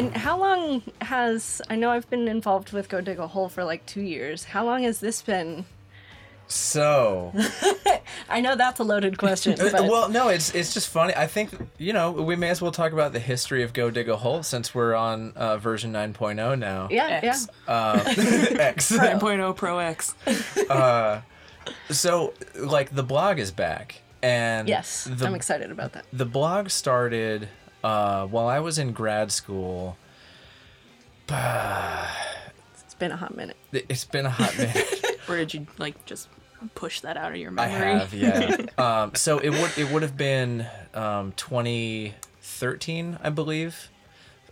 And how long has I know I've been involved with Go Dig a Hole for like two years. How long has this been? So, I know that's a loaded question. But well, no, it's it's just funny. I think you know we may as well talk about the history of Go Dig a Hole since we're on uh, version 9.0 now. yeah, X. Uh, X. 9.0 Pro X. So, like, the blog is back, and. Yes, the, I'm excited about that. the blog started uh, while I was in grad school. It's been a hot minute. It's been a hot minute. Or did you like just push that out of your memory? I have, yeah. um, so it would it would have been um, 2013, I believe,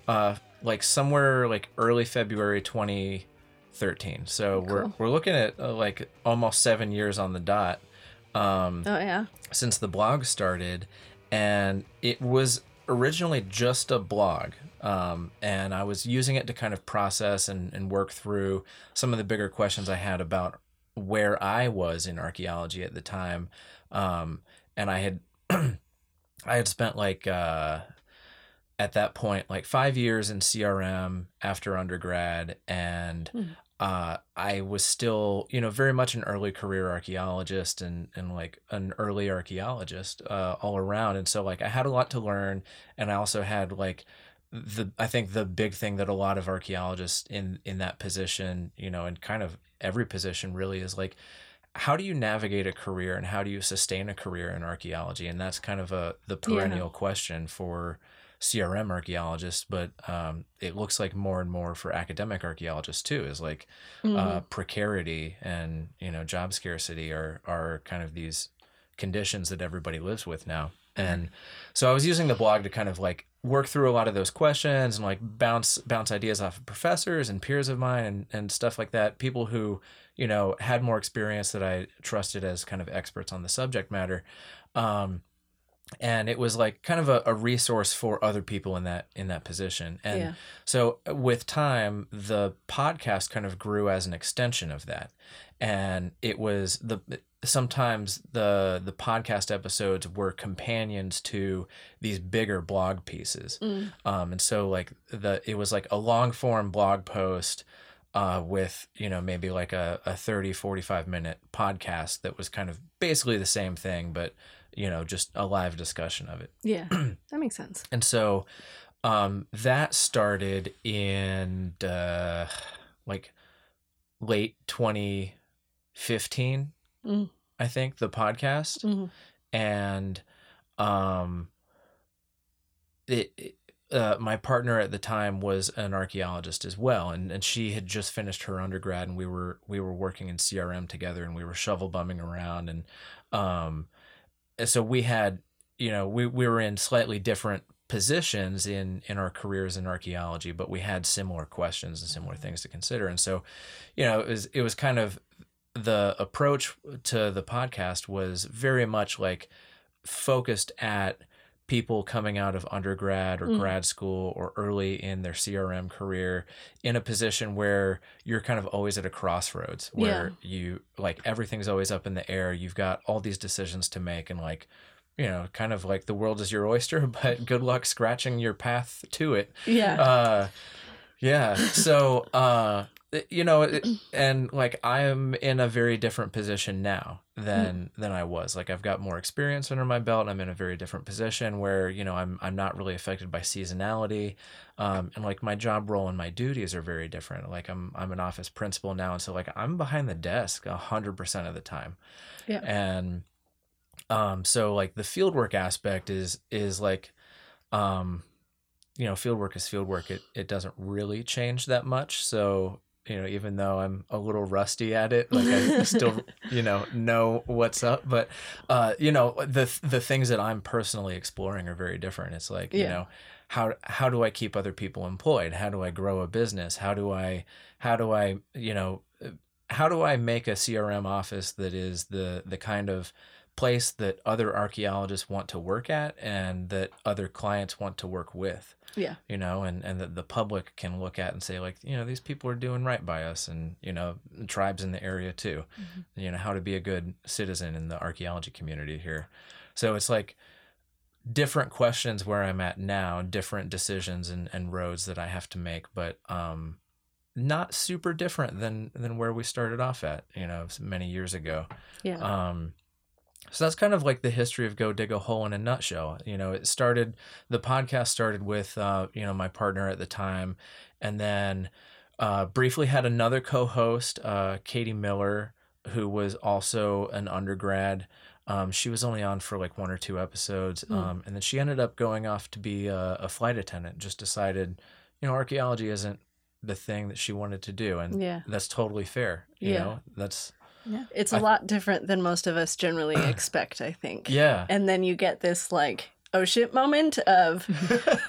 uh, like somewhere like early February 2013. So we're we're looking at uh, like almost seven years on the dot Oh yeah. since the blog started, and it was originally just a blog. Um, and I was using it to kind of process and, and work through some of the bigger questions I had about where I was in archaeology at the time. Um, and I had I had spent like uh, at that point like five years in CRM after undergrad, and uh, I was still you know very much an early career archaeologist and and like an early archaeologist uh, all around, and so like I had a lot to learn, and I also had like the I think the big thing that a lot of archaeologists in in that position, you know, and kind of every position really is like how do you navigate a career and how do you sustain a career in archaeology? And that's kind of a the perennial question for crm archaeologists but um, it looks like more and more for academic archaeologists too is like uh, precarity and you know job scarcity are are kind of these conditions that everybody lives with now. And so i was using the blog to kind of like work through a lot of those questions and like bounce bounce ideas off of professors and peers of mine and, and stuff like that. People who you know had more experience that i trusted as kind of experts on the subject matter. Um, and it was like kind of a, a resource for other people in that in that position. And Yeah. so with time the podcast kind of grew as an extension of that. And it was the sometimes the the podcast episodes were companions to these bigger blog pieces. Um and so like the it was like a long form blog post uh, with you know maybe like a, a 30 45 minute podcast that was kind of basically the same thing but you know just a live discussion of it Yeah. that makes sense. and so um, that started in uh, like late 2015 Mm. i think the podcast Mhm. and um it, it- uh, my partner at the time was an archaeologist as well and, and she had just finished her undergrad and we were we were working in crm together and we were shovel bumming around and um Uh, so we had you know we, we were in slightly different positions in in our careers in archaeology but we had similar questions and similar things to consider. And so you know it was it was kind of the approach to the podcast was very much like focused at people coming out of undergrad or Mm. grad school or early in their CRM career in a position where you're kind of always at a crossroads where you like everything's always up in the air. You've got all these decisions to make and like you know, kind of like the world is your oyster, but good luck scratching your path to it. Yeah. Uh, yeah. So, uh, you know, it- and like I am in a very different position now than than I was. Like I've got more experience under my belt. I'm in a very different position where you know I'm I'm not really affected by seasonality, um, and like my job role and my duties are very different. Like I'm I'm an office principal now, and so like I'm behind the desk a hundred percent of the time, Yeah. and um, so like the fieldwork aspect is is like um you know fieldwork is fieldwork it it doesn't really change that much so you know even though i'm a little rusty at it like i still you know know what's up but uh you know the the things that i'm personally exploring are very different. It's like you know how how do i keep other people employed? How do i grow a business? How do i how do i you know how do i make a crm office that is the the kind of place that other archaeologists want to work at and that other clients want to work with yeah. you know and and that the public can look at and say like you know these people are doing right by us and you know tribes in the area too you know how to be a good citizen in the archaeology community here so it's like different questions where I'm at now, different decisions and, and roads that I have to make, but um, not super different than than where we started off at, you know, many years ago. Yeah. Um, so that's kind of like the history of Go Dig a Hole in a nutshell. You know, it started, the podcast started with, uh, you know, my partner at the time, and then uh, briefly had another co host, uh, Katie Miller, who was also an undergrad. Um, she was only on for like one or two episodes. Hmm. Um, and then she ended up going off to be a, a flight attendant, just decided, you know, archaeology isn't the thing that she wanted to do. And Yeah. that's totally fair. You Yeah. know, that's, It's a I- lot different than most of us generally expect, I think. yeah. And then you get this like, oh shit moment of,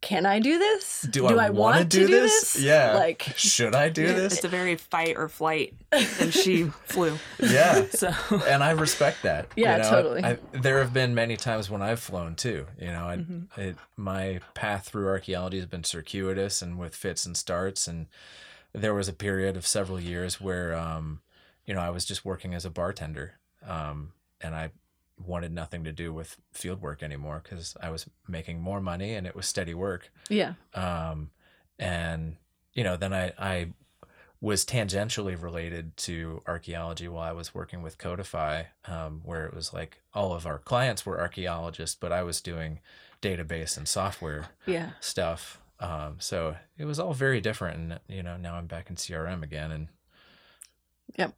can I do this? do, I, want to do, this? Yeah. Like, should I do this? It's a very fight or flight, and she flew. yeah. So And I respect that. you Yeah, know? totally. I, there have been many times when I've flown too. You know, I, Mm-hmm. it, my path through archaeology has been circuitous and with fits and starts. And there was a period of several years where, um, you know, I was just working as a bartender, um, and I wanted nothing to do with field work anymore because I was making more money and it was steady work. yeah. um, and you know then I, I was tangentially related to archaeology while I was working with Codify, um, where it was like all of our clients were archaeologists, but I was doing database and software Yeah. stuff. Um, so it was all very different, and you know now I'm back in CRM again and Yep.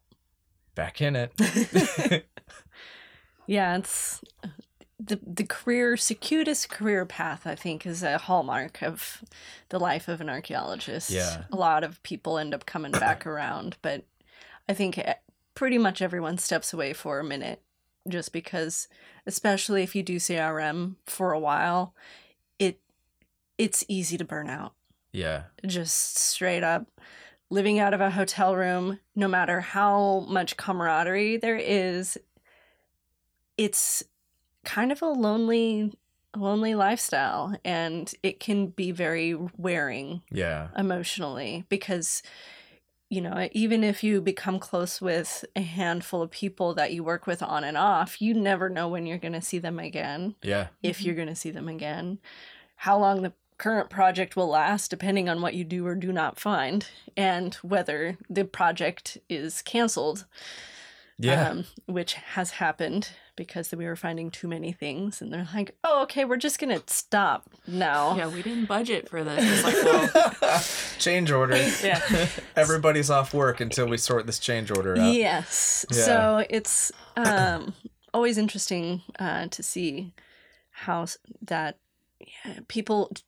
Back in it. Yeah, it's the the career circuitous career path. I think is a hallmark of the life of an archaeologist. Yeah. a lot of people end up coming back around, but I think e- pretty much everyone steps away for a minute, just because, especially if you do CRM for a while, it it's easy to burn out yeah, just straight up living out of a hotel room, no matter how much camaraderie there is, it's kind of a lonely lonely lifestyle and it can be very wearing yeah, emotionally because you know even if you become close with a handful of people that you work with on and off you never know when you're going to see them again yeah, if you're going to see them again, how long the current project will last, depending on what you do or do not find, and whether the project is canceled, yeah. um, which has happened because we were finding too many things. And they're like, oh, okay, we're just going to stop now. yeah, we didn't budget for this. It's like, well, change order. Yeah. Everybody's off work until we sort this change order out. Yes. Yeah. So it's um, always interesting uh, to see how that yeah, people d-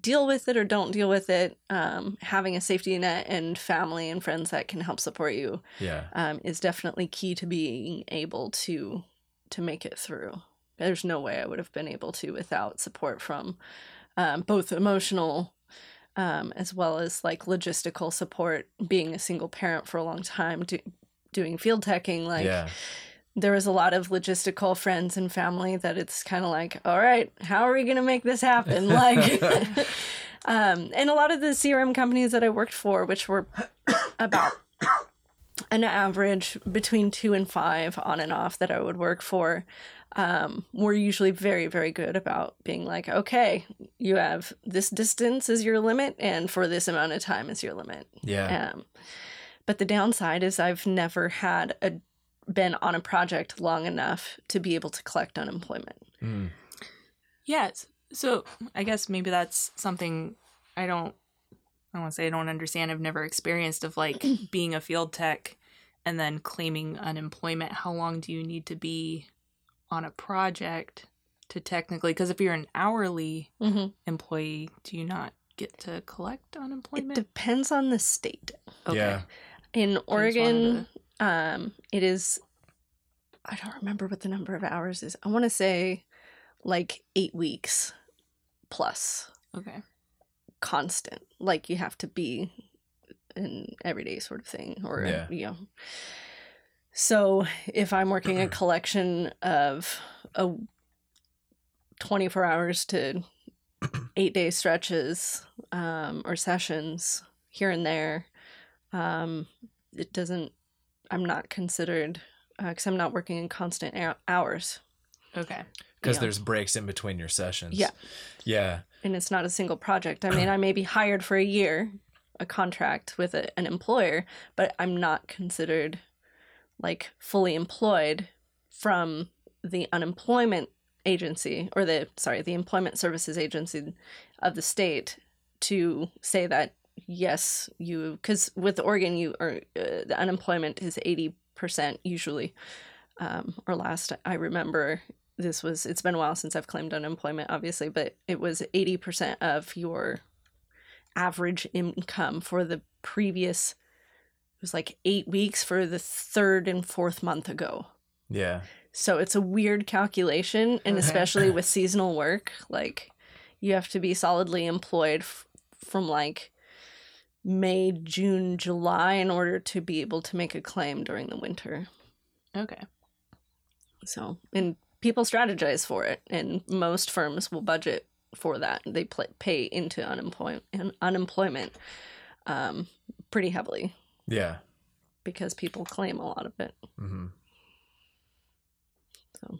deal with it or don't deal with it. Um, having a safety net and family and friends that can help support you Yeah. um, is definitely key to being able to to make it through. There's no way I would have been able to without support from um, both emotional um, as well as like logistical support. Being a single parent for a long time, do, doing field teching, like yeah. There was a lot of logistical friends and family that it's kind of like, all right, how are we going to make this happen? Like, um, and a lot of the CRM companies that I worked for, which were about an average between two and five on and off that I would work for, um, were usually very, very good about being like, okay, you have this distance is your limit, and for this amount of time is your limit. Yeah. Um, but the downside is I've never had a been on a project long enough to be able to collect unemployment. Mm. yes. So I guess maybe that's something I don't. I don't want to say I don't understand. I've never experienced of like being a field tech and then claiming unemployment. How long do you need to be on a project to technically? Because if you're an hourly Mm-hmm. employee, do you not get to collect unemployment? It depends on the state. Yeah. In wanted Oregon, um, it is. I don't remember what the number of hours is. I want to say like eight weeks plus okay. constant. Like you have to be an everyday sort of thing, or Yeah. you know. So if I'm working a collection of a 24 hours to eight day stretches um, or sessions here and there, um, it doesn't. I'm not considered uh, because I'm not working in constant hou- hours. Okay. because Yeah. there's breaks in between your sessions. Yeah. Yeah. and it's not a single project. I mean, I may be hired for a year, a contract with a, an employer, but I'm not considered like fully employed from the unemployment agency or the sorry, the employment services agency of the state to say that yes, you cuz with Oregon you are uh, the unemployment is 80% usually. Um, or last I remember this was it's been a while since I've claimed unemployment, obviously, but it was eighty percent of your average income for the previous it was like eight weeks for the third and fourth month ago. Yeah. So it's a weird calculation, and especially with seasonal work, like you have to be solidly employed f- from like May, June, July in order to be able to make a claim during the winter. Okay. So, and people strategize for it, and most firms will budget for that. They pl- pay into unemployment unemployment um, pretty heavily Yeah. because people claim a lot of it. hmm So,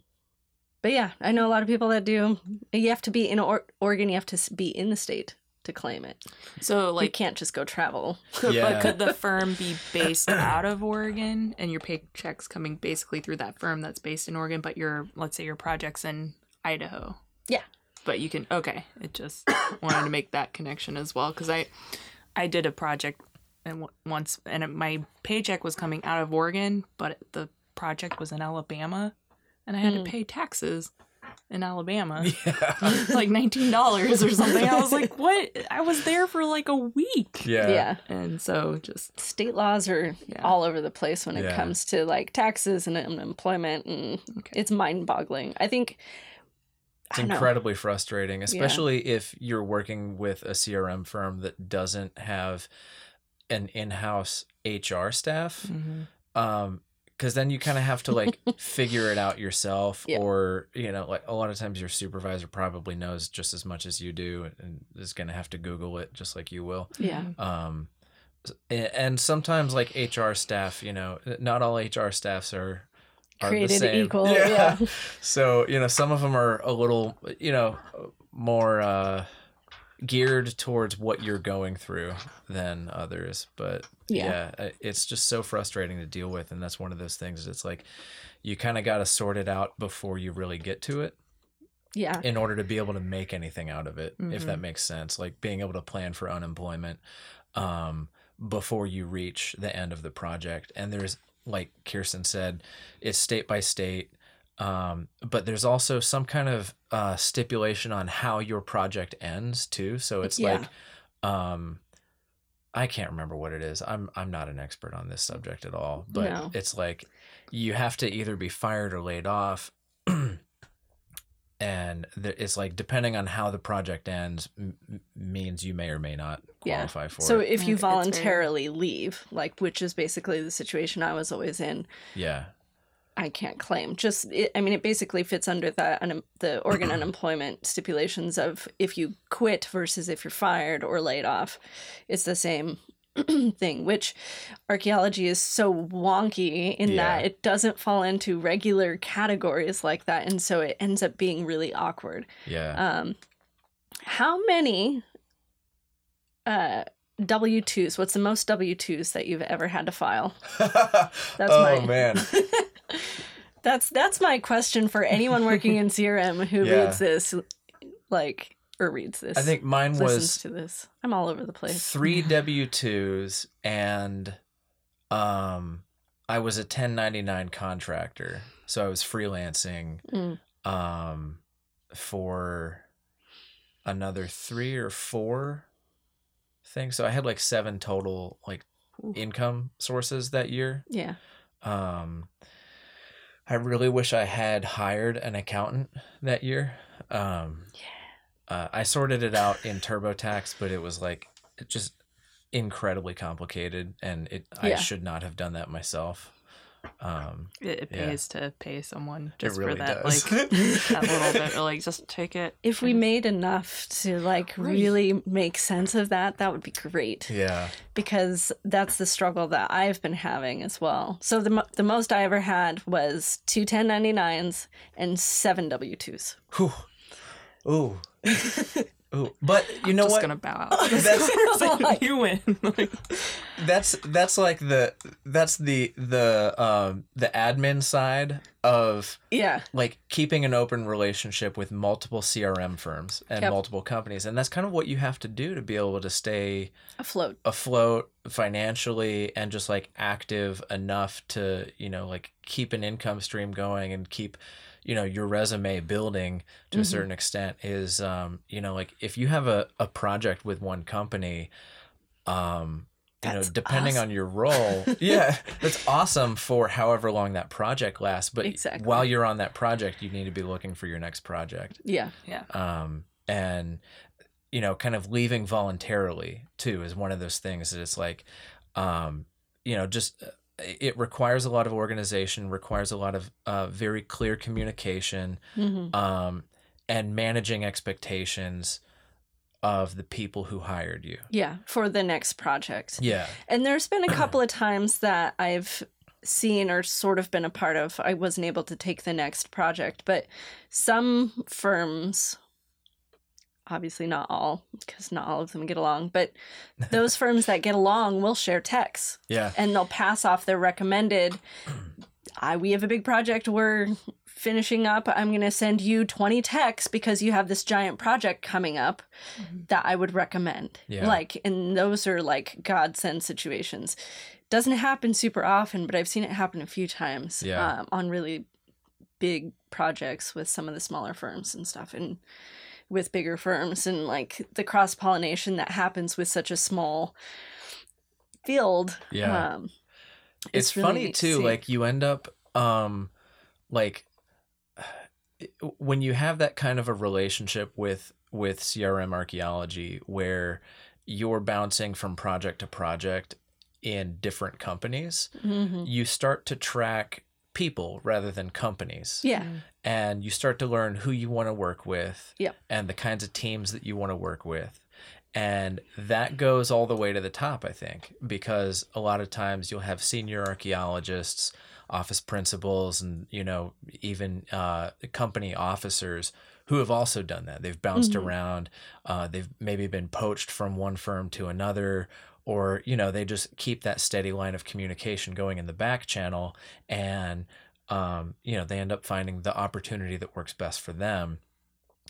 But yeah, I know a lot of people that do. You have to be in or- Oregon. You have to be in the state to claim it. So you like can't just go travel. Could, Yeah. But could the firm be based out of Oregon and your paychecks coming basically through that firm that's based in Oregon, but your let's say your project's in Idaho? Yeah. But you can okay. It just wanted to make that connection as well because I I did a project and w- once and it, my paycheck was coming out of Oregon, but the project was in Alabama, and I had Hmm. to pay taxes in Alabama Yeah. like nineteen dollars or something. I was like, what? I was there for like a week. Yeah. Yeah. And so just State laws are Yeah. all over the place when it Yeah. comes to like taxes and unemployment, and Okay. it's mind boggling. I think It's I don't know. incredibly frustrating, especially if you're working with a CRM firm that doesn't have an in-house HR staff. Um, because then you kind of have to like figure it out yourself, Yeah. or you know, like a lot of times your supervisor probably knows just as much as you do, and is going to have to Google it just like you will. yeah, Um, and sometimes like HR staff, you know, not all HR staffs are are the created same. equal. Yeah. So, you know, some of them are a little, you know, more uh, geared towards what you're going through than others. But Yeah. yeah, uh, it's just so frustrating to deal with. And that's one of those things. It's like you kind of got to sort it out before you really get to it yeah. in order to be able to make anything out of it, if Mm-hmm. that makes sense. Like being able to plan for unemployment um, before you reach the end of the project. And there's, like Kirsten said, it's state by state. Um, but there's also some kind of uh, stipulation on how your project ends too. So it's Yeah. like, um, I can't remember what it is. I'm I'm not an expert on this subject at all, but No. it's like you have to either be fired or laid off. and there, it's like depending on how the project ends m- m- means you may or may not Yeah. qualify for So it. if you It's very- voluntarily leave, like which is basically the situation I was always in, Yeah. I can't claim. Just, it, I mean, it basically fits under the un- the Oregon unemployment stipulations of if you quit versus if you're fired or laid off. It's the same thing. Which archaeology is so wonky in Yeah. that it doesn't fall into regular categories like that, and so it ends up being really awkward. Yeah. Um, how many uh, W twos? What's the most W twos that you've ever had to file? that's oh my- man. That's that's my question for anyone working in CRM who Yeah. reads this, like or reads this. I think mine was to this. I'm all over the place. three W twos and um I was a ten ninety nine contractor. So I was freelancing Mm. um for another three or four things. So I had like seven total like Ooh. income sources that year. Yeah. Um, I really wish I had hired an accountant that year. Um, uh, I sorted it out in TurboTax, but it was like it just incredibly complicated, and it I should not have done that myself. Um, It, it Yeah. pays to pay someone just really for that, does. like that little bit. Or like, just take it. If we made enough to like Right. really make sense of that, that would be great. yeah. because that's the struggle that I've been having as well. So the the most I ever had was two 1099s and seven W2s. Whew. Ooh. Ooh. But you know just what? gonna bow out. That's- you win. Like, that's that's like the that's the the um the admin side of Yeah. like keeping an open relationship with multiple CRM firms and Yep. multiple companies and that's kind of what you have to do to be able to stay Afloat. afloat financially and just like active enough to you know like keep an income stream going and keep you know your resume building to a Mhm. certain extent is um you know like if you have a, a project with one company um you know That's depending on your role yeah that's awesome for however long that project lasts but Exactly. while you're on that project you need to be looking for your next project Yeah. Yeah. um, and you know kind of leaving voluntarily too is one of those things that it's like um, you know just uh, it requires a lot of organization requires a lot of uh, very clear communication hmm um, and managing expectations of the people who hired you Yeah. For the next project. yeah And there's been a couple of times that I've seen or sort of been a part of. I wasn't able to take the next project, but some firms, obviously not all, because not all of them get along, but those firms that get along will share texts yeah and they'll pass off their recommended. I, we have a big project we're finishing up. I'm going to send you 20 texts because you have this giant project coming up that I would recommend. Yeah. Like, and those are like godsend situations. Doesn't happen super often, but I've seen it happen a few times Yeah. um, on really big projects with some of the smaller firms and stuff. And with bigger firms and like the cross pollination that happens with such a small field. Yeah. Um, it's, really funny to too see. like you end up um like when you have that kind of a relationship with with crm archaeology where you're bouncing from project to project in different companies mhm. you start to track people rather than companies Yeah. and you start to learn who you want to work with Yep. and the kinds of teams that you want to work with and that goes all the way to the top i think because a lot of times you'll have senior archaeologists office principals and you know even uh, company officers who have also done that they've bounced Mhm. around uh, they've maybe been poached from one firm to another or you know they just keep that steady line of communication going in the back channel and um, you know they end up finding the opportunity that works best for them.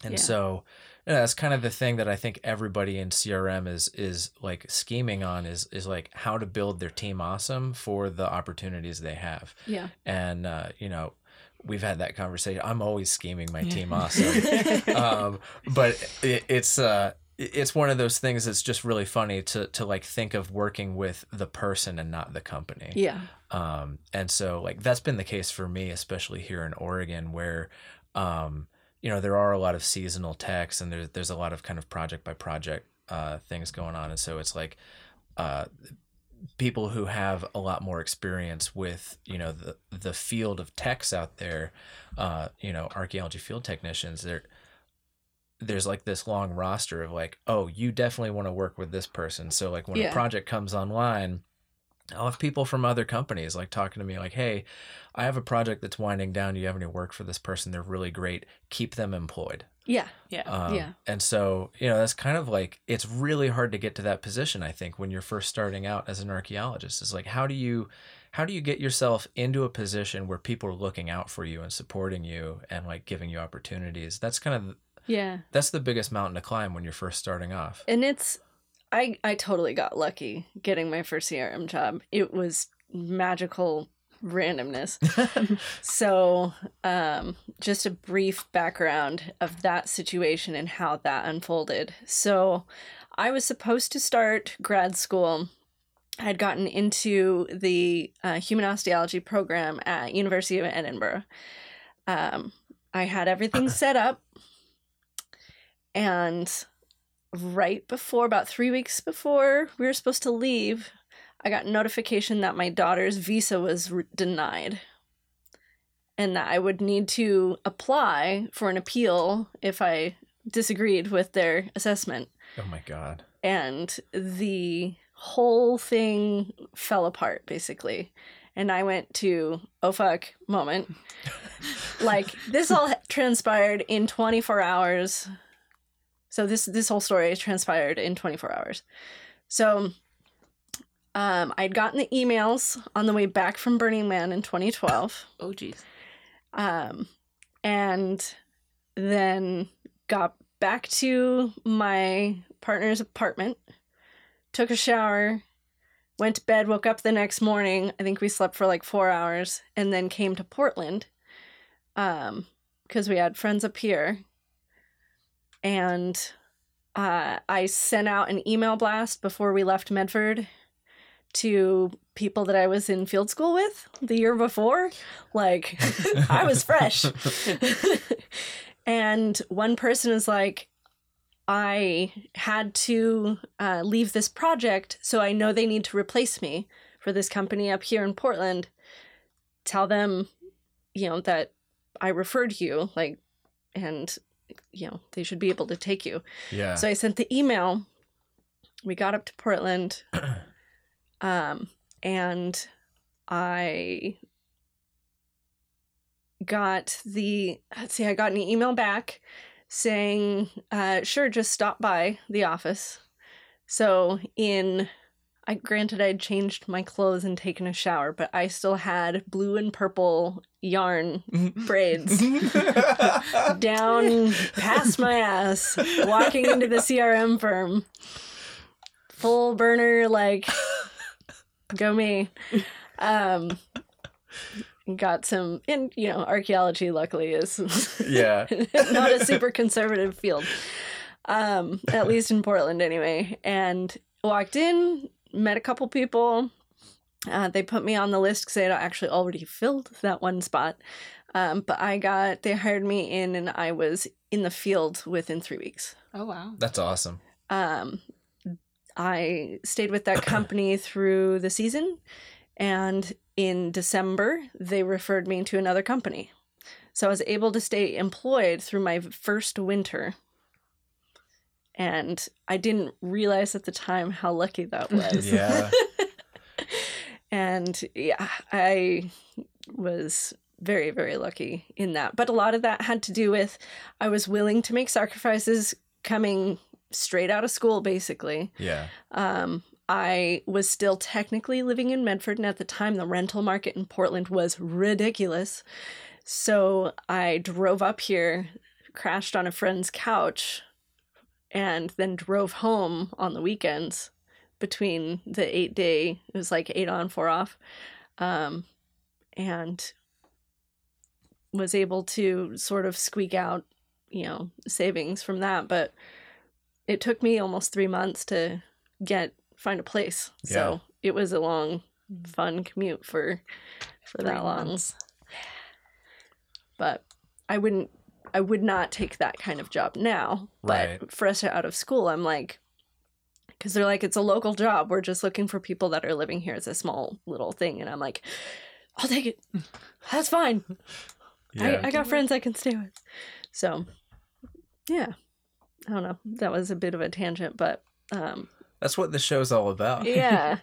And Yeah. so you know, that's kind of the thing that i think everybody in crm is is like scheming on is is like how to build their team awesome for the opportunities they have. Yeah. and uh, you know we've had that conversation. I'm always scheming my team awesome. Um, but it, it's uh it's one of those things that's just really funny to to like think of working with the person and not the company Yeah. um, and so like that's been the case for me especially here in oregon where um, you know there are a lot of seasonal techs and there's there's a lot of kind of project by project uh, things going on and so it's like uh, people who have a lot more experience with you know the the field of techs out there uh, you know archaeology field technicians they're there's like this long roster of like oh you definitely want to work with this person so like when Yeah. a project comes online I'll have people from other companies like talking to me like, "Hey, I have a project that's winding down. Do you have any work for this person? They're really great. Keep them employed." Yeah. Yeah. Um, Yeah. And so, you know, that's kind of like it's really hard to get to that position. I think when you're first starting out as an archaeologist, is like how do you how do you get yourself into a position where people are looking out for you and supporting you and like giving you opportunities? That's kind of Yeah. that's the biggest mountain to climb when you're first starting off. And it's I I totally got lucky getting my first CRM job. It was magical randomness. so, um just a brief background of that situation and how that unfolded. So, I was supposed to start grad school. I had gotten into the uh, human osteology program at University of Edinburgh. Um, I had everything set up, and right before, about three weeks before we were supposed to leave, I got notification that my daughter's visa was re- denied and that I would need to apply for an appeal if I disagreed with their assessment. Oh my god. And the whole thing fell apart basically. And I went to oh fuck moment. like this all transpired in 24 hours. So this this whole story transpired in 24 hours. So um, I'd gotten the emails on the way back from Burning Man in 2012. Oh, geez. Um, and then got back to my partner's apartment, took a shower, went to bed, woke up the next morning. I think we slept for like four hours, and then came to Portland um, because we had friends up here. And uh, I sent out an email blast before we left Medford to people that I was in field school with the year before. Like, I was fresh. and one person is like, I had to uh, leave this project, so I know they need to replace me for this company up here in Portland. Tell them, you know, that I referred you, like, and, you know, they should be able to take you. Yeah. So I sent the email. We got up to Portland. um, and I got the let's see, I got an email back saying, uh, sure, just stop by the office. So in I granted I'd changed my clothes and taken a shower, but I still had blue and purple yarn braids down past my ass, walking into the CRM firm. Full burner, like, go me. Um, got some, and you know, archaeology luckily is yeah. not a super conservative field, um, at least in Portland anyway. And walked in, met a couple people. Uh, they put me on the list because they had actually already filled that one spot. Um, but I got, they hired me in and I was in the field within three weeks. Oh, wow. That's awesome. Um, I stayed with that company through the season. And in December, they referred me to another company. So I was able to stay employed through my first winter. And I didn't realize at the time how lucky that was. Yeah. and yeah, I was very, very lucky in that. But a lot of that had to do with I was willing to make sacrifices coming straight out of school, basically. Yeah. Um, I was still technically living in Medford, and at the time, the rental market in Portland was ridiculous. So I drove up here, crashed on a friend's couch, and then drove home on the weekends between the eight day, it was like eight on, four off, um, and was able to sort of squeak out, you know, savings from that. But it took me almost three months to get find a place. So it was a long, fun commute for for Three that long. months. But I wouldn't I would not take that kind of job now. But Right. fresh out of school, I'm like because they're like, it's a local job. We're just looking for people that are living here. It's a small little thing. And I'm like, I'll take it. That's fine. Yeah. I, I got friends I can stay with. So, yeah. I don't know. That was a bit of a tangent, but um, That's what the show's all about. yeah.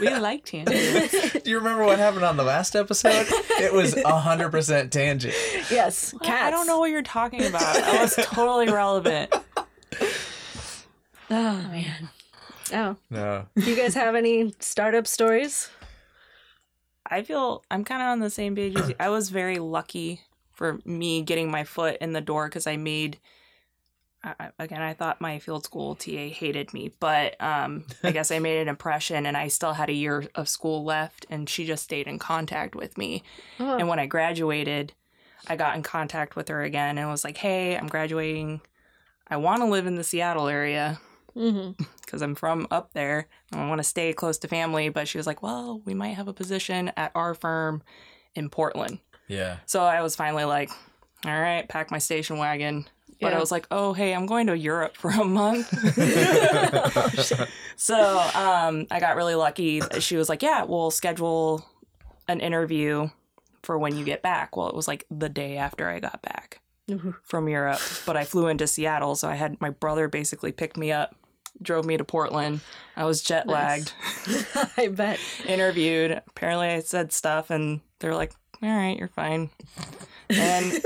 We like tangents. Do you remember what happened on the last episode? It was 100% tangent. yes. Well, Cats. I don't know what you're talking about. That was totally relevant. Oh, man. Oh. No. Do you guys have any startup stories? I feel I'm kind of on the same page as you. I was very lucky for me getting my foot in the door because I made. I, again, I thought my field school TA hated me, but um, I guess I made an impression, and I still had a year of school left, and she just stayed in contact with me. Oh, And when I graduated, I got in contact with her again and was like, "Hey, I'm graduating. I want to live in the Seattle area because I'm from up there. and I want to stay close to family." But she was like, "Well, we might have a position at our firm in Portland." Yeah. So I was finally like, "All right, pack my station wagon, but I was like, oh, hey, I'm going to Europe for a month. so um, I got really lucky. She was like, yeah, we'll schedule an interview for when you get back. Well, it was like the day after I got back from Europe, but I flew into Seattle. So I had my brother basically pick me up, drove me to Portland. I was jet lagged, I bet. interviewed. Apparently, I said stuff, and they're like, all right, you're fine. And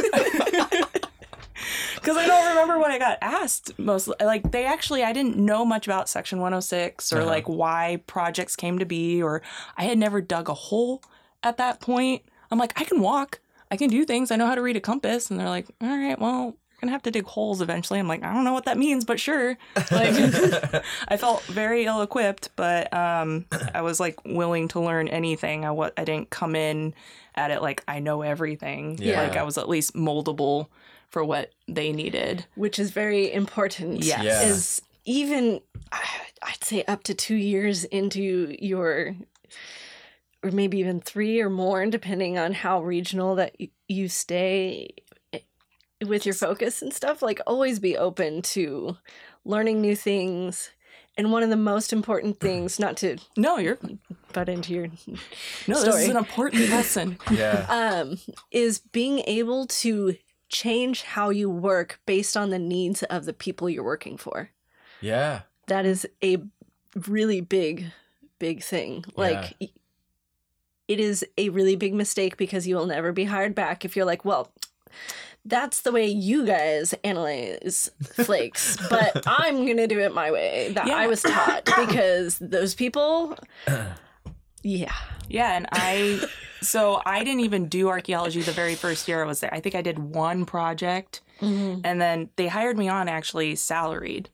because I don't remember what I got asked mostly. Like they actually, I didn't know much about Section 106 or Uh-huh. like why projects came to be, or I had never dug a hole at that point. I'm like, I can walk, I can do things, I know how to read a compass, and they're like, all right, well. you're Gonna have to dig holes eventually. I'm like, I don't know what that means, but sure. Like, I felt very ill equipped, but um, I was like willing to learn anything. I what I didn't come in at it like I know everything. Yeah. Like I was at least moldable for what they needed. Which is very important. Yes. Yeah. Is even, I'd say, up to two years into your, or maybe even three or more, depending on how regional that you stay eh, with your focus and stuff. Like, always be open to learning new things. And one of the most important things, not to No, you're butt into your no. This is an important lesson. yeah. um, is being able to change how you work based on the needs of the people you're working for. Yeah. That is a really big, big thing. Like, y- it is a really big mistake because you will never be hired back if you're like, well, that's the way you guys analyze flakes, but I'm gonna do it my way that Yeah. I was taught because those people, yeah, Yeah, and I so I didn't even do archaeology the very first year I was there. I think I did one project, and then they hired me on actually salaried,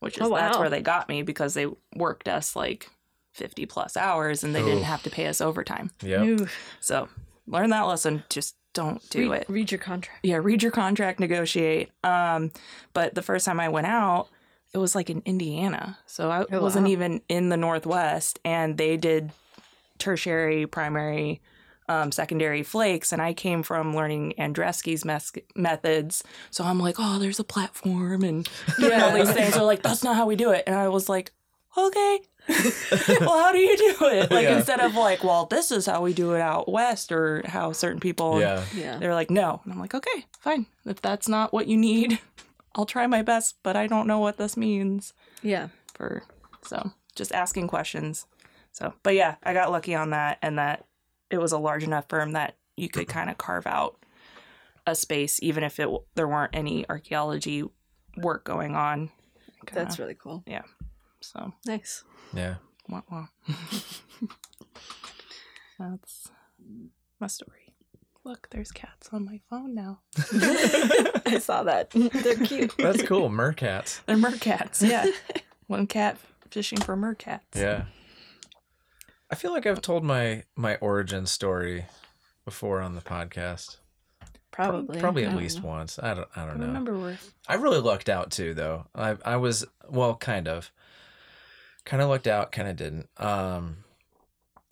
which is Oh, that's where they got me because they worked us like fifty plus hours and they Ooh. didn't have to pay us overtime. Yep. Ooh, So learn that lesson. Just don't do read, it. read your contract. yeah read your contract negotiate um but the first time i went out it was like in indiana so i Oh, wasn't wow. even in the northwest and they did tertiary primary um, secondary flakes and i came from learning Andrefsky's mes- methods so i'm like oh there's a platform and doing all these things they're like that's not how we do it and i was like okay well how do you do it like Yeah. instead of like well this is how we do it out west or how certain people Yeah. Yeah. they're like, no. And I'm like, okay, fine. If that's not what you need, I'll try my best, but I don't know what this means Yeah. for. So just asking questions. So, but yeah, I got lucky on that and that it was a large enough firm that you could kind of carve out a space, even if it there weren't any archaeology work going on. Kinda- That's really cool. Yeah. So. Nice. Yeah. Wah, wah. That's my story. Look, there's cats on my phone now. I saw that. They're cute. That's cool. Mercats. They're mercats. Yeah. One cat fishing for mercats. Yeah. I feel like I've told my my origin story before on the podcast. Pro- Probably. Probably at least know. once. I don't I I don't know. remember where. I really lucked out too, though. I I was well, kind of, kind of lucked out, kind of didn't. Um,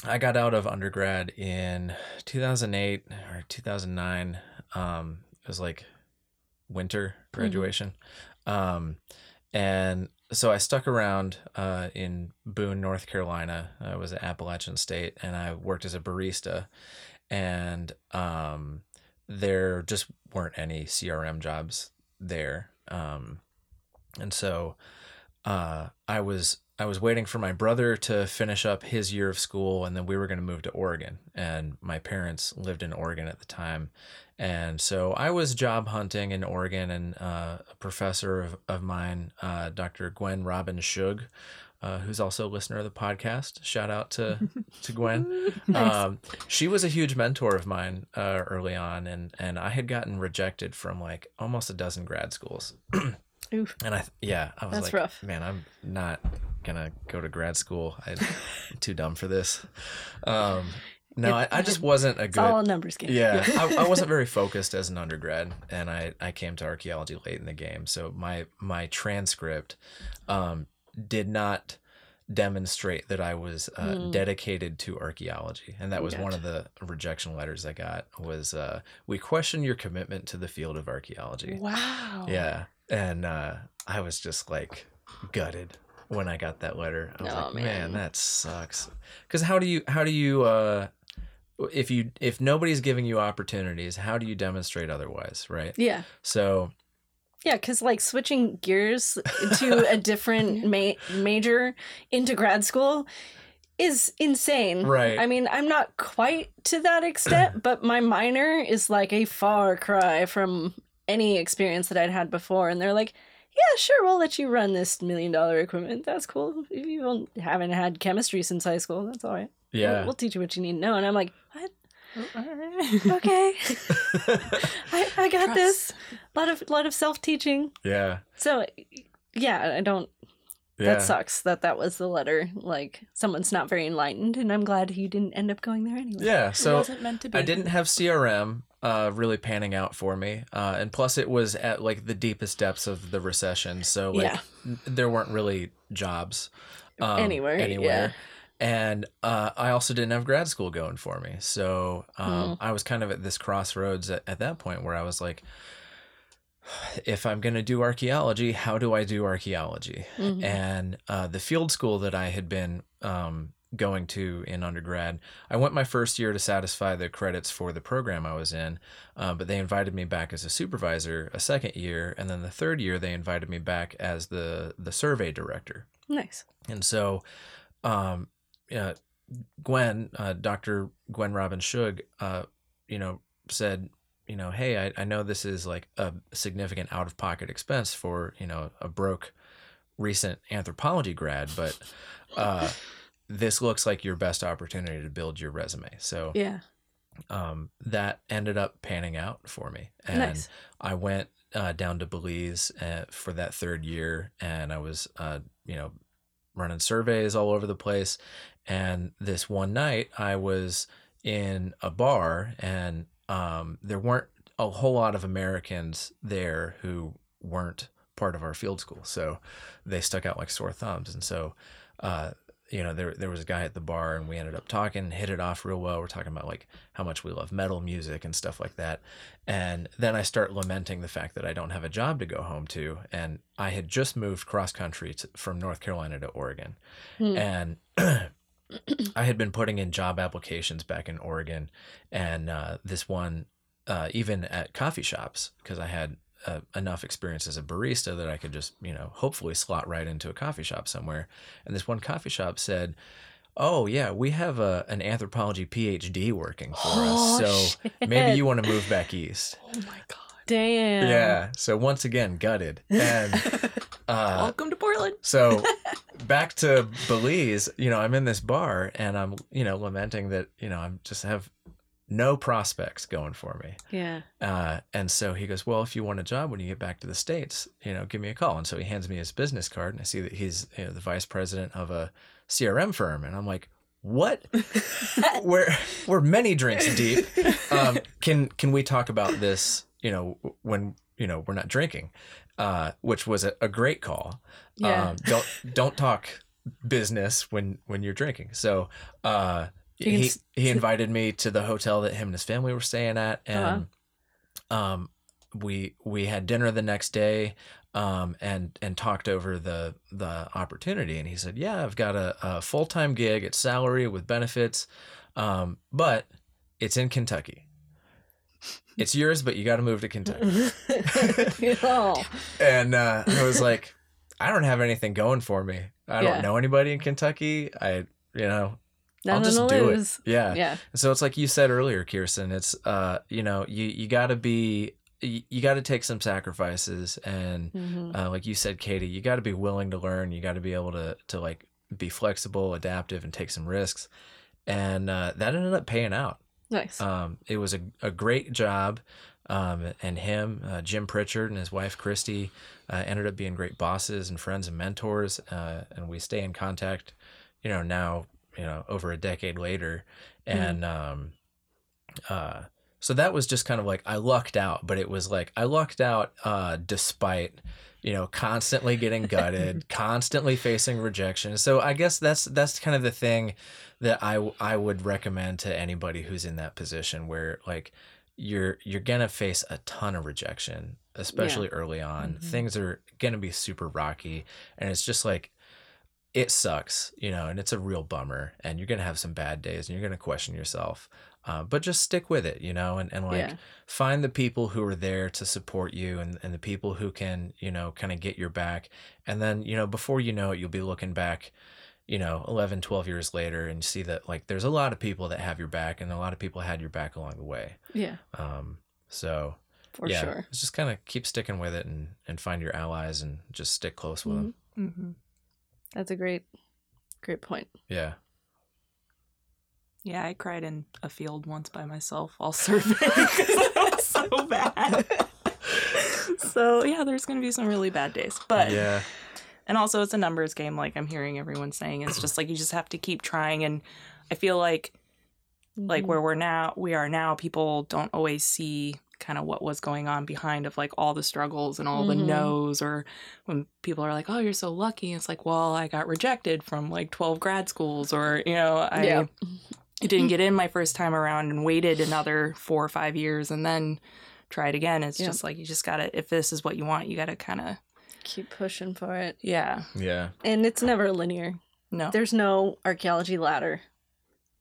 I got out of undergrad in 2008 or 2009. Um, it was like winter graduation, um, and so I stuck around uh, in Boone, North Carolina. I was at Appalachian State, and I worked as a barista. And um, there just weren't any CRM jobs there. Um, and so uh, I was I was waiting for my brother to finish up his year of school, and then we were going to move to Oregon. And my parents lived in Oregon at the time, and so I was job hunting in Oregon. And uh, a professor of, of mine, uh, Dr. Gwen Robbins Schug, uh, who's also a listener of the podcast, shout out to to Gwen. Um, she was a huge mentor of mine uh, early on, and and I had gotten rejected from like almost a dozen grad schools. Oof. And I, yeah, I was That's like, rough. man, I'm not gonna go to grad school. I'm too dumb for this. Um, no, I, I just wasn't a It's good. all numbers game. Yeah, I, I wasn't very focused as an undergrad, and I, I came to archaeology late in the game. So my my transcript um, did not demonstrate that I was uh, Mm. dedicated to archaeology, and that was one of the rejection letters I got. Was uh, we question your commitment to the field of archaeology? Wow. Yeah, and uh, I was just like gutted when I got that letter. I was Oh, like, man. man. that sucks. Because how do you how do you uh, if you if nobody's giving you opportunities, how do you demonstrate otherwise, right? Yeah. So Yeah, because like switching gears to a different ma- major into grad school is insane. Right. I mean, I'm not quite to that extent, but my minor is like a far cry from any experience that I'd had before. And they're like, yeah, sure, we'll let you run this million dollar equipment. That's cool. If you haven't had chemistry since high school, that's all right. We'll- yeah, We'll, teach you what you need to know. And I'm like, what? Okay. I, I got Trust. this. A lot of, lot of self teaching. yeah, So, yeah, I don't. yeah. That sucks that that was the letter. Like, someone's not very enlightened, and I'm glad you didn't end up going there anyway. Yeah, so it wasn't meant to be. I didn't have CRM uh, really panning out for me, uh, and plus it was at like the deepest depths of the recession, so like Yeah. n- there weren't really jobs um, Anywhere, anywhere. And uh, I also didn't have grad school going for me, so um, Hmm. I was kind of at this crossroads at, at that point where I was like, if I'm going to do archaeology, how do I do archaeology? Mhm. and uh, the field school that I had been um, going to in undergrad, I went my first year to satisfy the credits for the program I was in, uh, but they invited me back as a supervisor a second year, and then the third year they invited me back as the the survey director. Nice. And so, um, uh, Gwen, uh, Dr. Gwen Robbins Schug, uh, you know, said, you know, hey, I, I know this is like a significant out of pocket expense for, you know, a broke recent anthropology grad, but uh, this looks like your best opportunity to build your resume. So Yeah. um, that ended up panning out for me. And Nice. I went uh, down to Belize uh, for that third year, and I was, uh, you know, running surveys all over the place. And this one night, I was in a bar, and um, there weren't a whole lot of Americans there who weren't part of our field school, so they stuck out like sore thumbs. And so, uh, you know, there there was a guy at the bar, and we ended up talking, hit it off real well. We're talking about like how much we love metal music and stuff like that. And then I start lamenting the fact that I don't have a job to go home to, and I had just moved cross country to, from North Carolina to Oregon, Hmm. and I had been putting in job applications back in Oregon, and uh, this one, uh, even at coffee shops, because I had uh, enough experience as a barista that I could just, you know, hopefully slot right into a coffee shop somewhere. And this one coffee shop said, "Oh yeah, we have a an anthropology PhD working for Oh, us, so maybe you want to move back east." Oh my god. Damn. Yeah. So once again, gutted, and uh, Welcome to Portland. so back to Belize, you know, I'm in this bar and I'm, you know, lamenting that, you know, I'm just have no prospects going for me. Yeah. Uh, and so he goes, Well, if you want a job when you get back to the States, you know, give me a call. And so he hands me his business card and I see that he's you know, the vice president of a CRM firm. And I'm like, What? we're we're many drinks deep. Um, can can we talk about this, you know, when you know we're not drinking? Uh, which was a, a great call. Yeah. Um, don't don't talk business when when you're drinking. So uh, he he invited me to the hotel that him and his family were staying at, Oh, and um, we we had dinner the next day. Um, and and talked over the the opportunity, and he said, "Yeah, I've got a, a full time gig. at salary with benefits, um, but it's in Kentucky. It's yours, but you got to move to Kentucky." oh. and uh, I was like, I don't have anything going for me. I don't know anybody in Kentucky. I, you know, I'll just do lose. it. Yeah. Yeah. So it's like you said earlier, Kirsten. It's uh, you know, you you got to be, you, you got to take some sacrifices, and hmm uh, like you said, Katie, you got to be willing to learn. You got to be able to to like be flexible, adaptive, and take some risks. And uh, that ended up paying out. Nice. Um, it was a, a great job. Um, and him, uh, Jim Pritchard, and his wife Christy uh, ended up being great bosses and friends and mentors. Uh, and we stay in contact, you know, now, you know, over a decade later. And um, uh, So that was just kind of like I lucked out, but it was like I lucked out uh, despite you know constantly getting gutted, constantly facing rejection. So I guess that's that's kind of the thing that I I would recommend to anybody who's in that position where like you're you're gonna face a ton of rejection, especially early on. Mhm. Things are gonna be super rocky, and it's just like it sucks, you know, and it's a real bummer, and you're gonna have some bad days, and you're gonna question yourself. Uh, but just stick with it, you know, and, and like Yeah. find the people who are there to support you and, and the people who can, you know, kind of get your back. And then, you know, before you know it, you'll be looking back, you know, 11, 12 years later and see that like there's a lot of people that have your back and a lot of people had your back along the way. Yeah, Um, so for yeah, sure. just kind of keep sticking with it and, and find your allies and just stick close with them. Mm-hmm. That's a great, great point. Yeah. Yeah, I cried in a field once by myself while surfing because it was so bad. so yeah, there's gonna be some really bad days, but yeah. and also it's a numbers game. Like I'm hearing everyone saying, it's just like you just have to keep trying. And I feel like like Mhm. where we're now, we are now, people don't always see kind of what was going on behind of like all the struggles and all Mhm. the no's or when people are like oh you're so lucky it's like well i got rejected from like 12 grad schools or you know i Yeah. Didn't get in my first time around and waited another four or five years and then tried again. It's Yeah. just like you just gotta if this is what you want, you gotta kinda keep pushing for it, yeah. Yeah. and it's never linear. No. There's no archaeology ladder,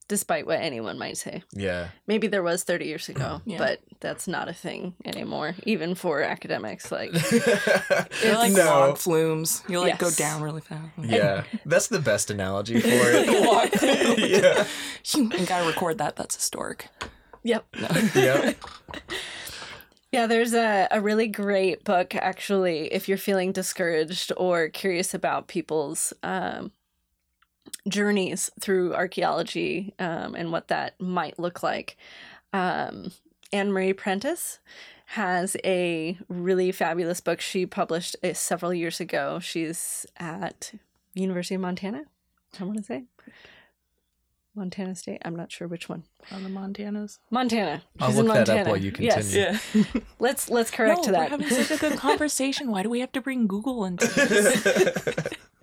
despite what anyone might say. Yeah. Maybe there was 30 years ago, Yeah. but that's not a thing anymore, even for academics. Like, They're like no. log flumes. you'll like go down really fast. Yeah. That's the best analogy for it. Log flume. yeah. You gotta record that. That's historic. yep. Yep. Yeah, there's a, a really great book, actually, if you're feeling discouraged or curious about people's um, journeys through archaeology um, and what that might look like. Um, Anne Marie Prentice has a really fabulous book she published uh, several years ago. She's at University of Montana, I want to say. Montana State. I'm not sure which one. On the Montanas. Montana. I'll She's in that up Montana. while you Yes. continue. Yeah. Let's let's correct no, that. We're having such a good conversation. Why do we have to bring Google into this?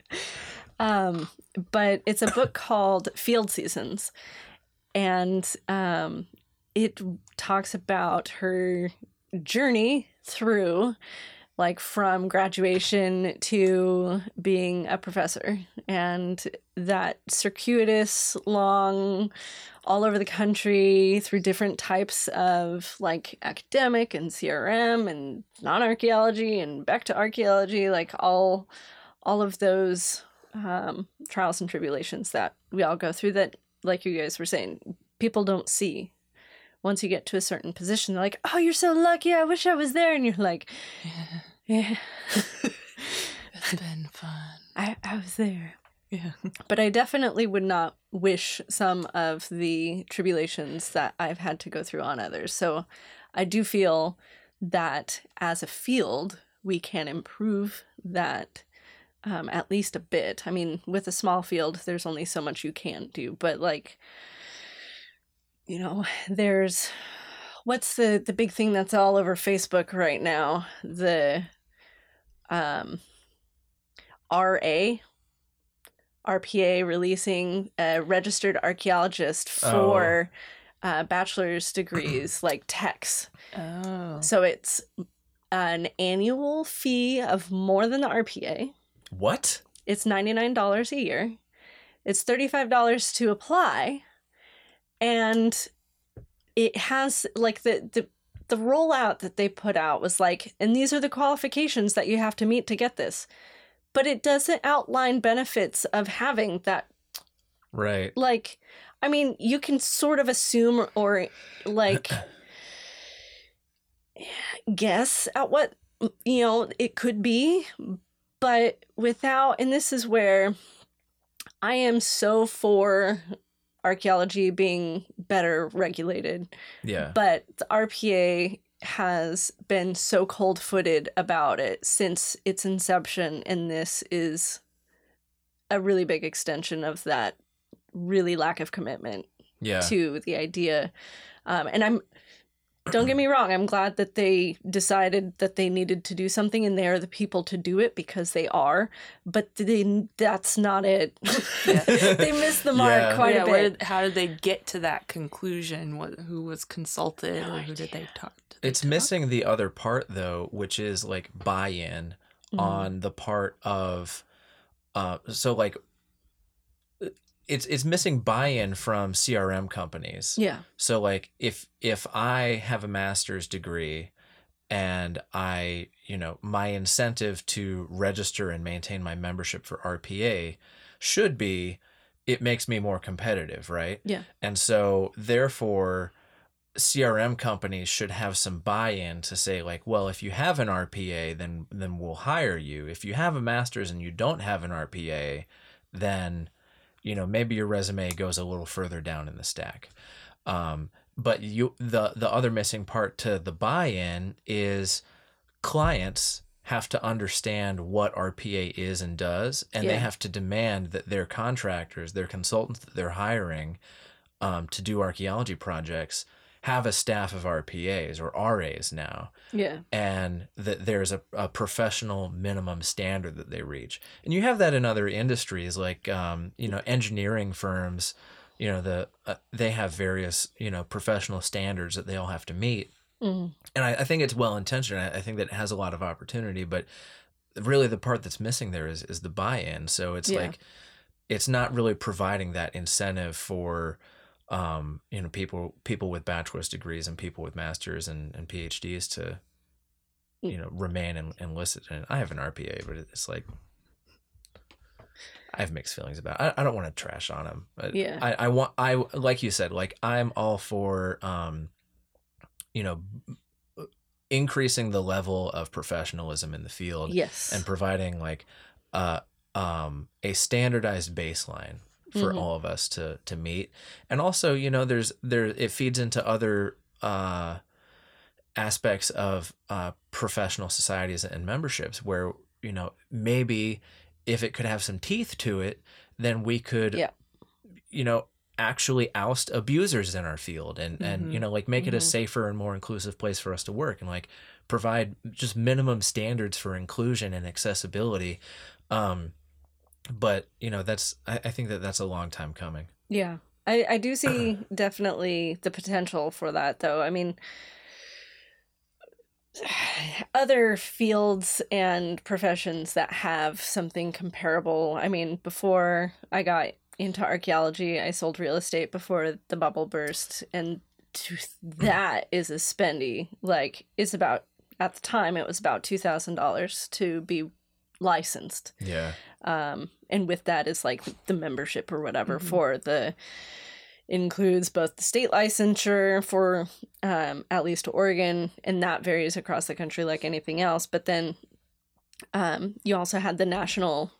Um, but it's a book called Field Seasons, and um, it talks about her journey through, like, from graduation to being a professor, and that circuitous, long, all over the country through different types of like academic and CRM and non archaeology and back to archaeology, like all all of those um, trials and tribulations that we all go through that, like you guys were saying, people don't see. Once you get to a certain position, they're like, oh, you're so lucky. I wish I was there. And you're like, yeah, It's been fun. I, I was there. Yeah. But I definitely would not wish some of the tribulations that I've had to go through on others. So I do feel that as a field, we can improve that um, at least a bit. I mean, with a small field, there's only so much you can do. But like, you know, there's what's the the big thing that's all over Facebook right now? The um, RA RPA releasing a registered archaeologist for uh, bachelor's degrees, like techs. Oh. So it's an annual fee of more than the RPA. What? It's $99 a year. It's $35 to apply. And it has like the, the the rollout that they put out was like, and these are the qualifications that you have to meet to get this. But it doesn't outline benefits of having that Right. like i mean you can sort of assume or like guess at what you know it could be but without and this is where i am so for archaeology being better regulated Yeah. but the RPA has been so cold footed about it since its inception, and this is a really big extension of that really lack of commitment Yeah. to the idea. Um, and I'm don't get me wrong. I'm glad that they decided that they needed to do something, and they are the people to do it because they are. But they, that's not it. they missed the mark Yeah. quite yeah, a bit. did, how did they get to that conclusion? What, who was consulted or who did they talk to? It's missing the other part though, which is like buy-in Mm-hmm. on the part of uh so like it's it's missing buy-in from CRM companies. yeah, So like if if I have a master's degree and I, you know, my incentive to register and maintain my membership for RPA should be it makes me more competitive, right? yeah, And so therefore CRM companies should have some buy-in to say like, well, if you have an RPA, then then we'll hire you. If you have a master's and you don't have an RPA, then you know maybe your resume goes a little further down in the stack. Um, but you the the other missing part to the buy-in is clients have to understand what RPA is and does, and they have to demand that their contractors, their consultants that they're hiring um, to do archaeology projects, have a staff of RPAs or RAs now yeah, and that there's a, a professional minimum standard that they reach. And you have that in other industries like um, you know engineering firms, you know the uh, they have various you know professional standards that they all have to meet. Mhm. And I, I think it's well intentioned. I, I think that it has a lot of opportunity, but really the part that's missing there is is the buy-in. So it's Yeah. like it's not really providing that incentive for um, you know people people with bachelor's degrees and people with masters and, and PhDs to you know remain and enlisted. And I have an RPA, but it's like I have mixed feelings about. It. I, I don't want to trash on them. But Yeah. I, I want I like you said like I'm all for um, you know increasing the level of professionalism in the field yes, and providing like uh um a standardized baseline for Mhm. all of us to to meet and also you know there's there it feeds into other uh aspects of uh professional societies and memberships where you know maybe if it could have some teeth to it then we could Yeah. you know actually oust abusers in our field and and you know like make it a Mhm. safer and more inclusive place for us to work and like provide just minimum standards for inclusion and accessibility um but you know that's I, I think that that's a long time coming Yeah. I, I do see definitely the potential for that though. I mean other fields and professions that have something comparable. I mean, before I got into archaeology, I sold real estate before the bubble burst and to, that is a spendy. Like it's about at the time it was about $2,000 to be licensed yeah um, and with that is like the membership or whatever Mhm. for the includes both the state licensure for um, at least Oregon, and that varies across the country like anything else. But then um, you also had the national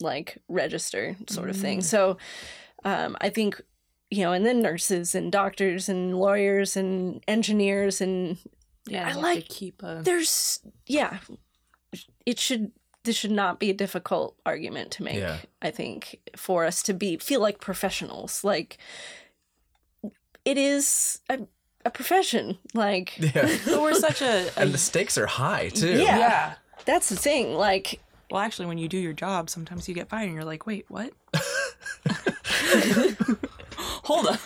like register sort of thing. Mm. So um, I think you know, and then nurses and doctors and lawyers and engineers and Yeah, I like- to keep a. there's yeah it should this should not be a difficult argument to make Yeah. i think for us to be feel like professionals like it is a, a profession like yeah we're such a. a and the stakes are high too Yeah. yeah. that's the thing like Well, actually, when you do your job, sometimes you get fired, and you're like, "Wait, what? Hold up!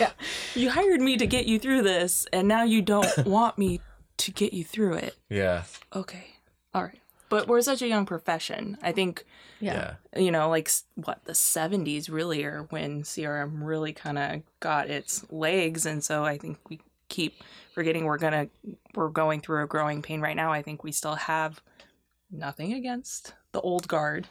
yeah you hired me to get you through this, and now you don't want me to get you through it." yeah Okay, all right. But we're such a young profession. I think yeah. Yeah. you know, like what the '70s really are when CRM really kind of got its legs, and so I think we keep forgetting we're gonna we're going through a growing pain right now. I think we still have nothing against the old guard,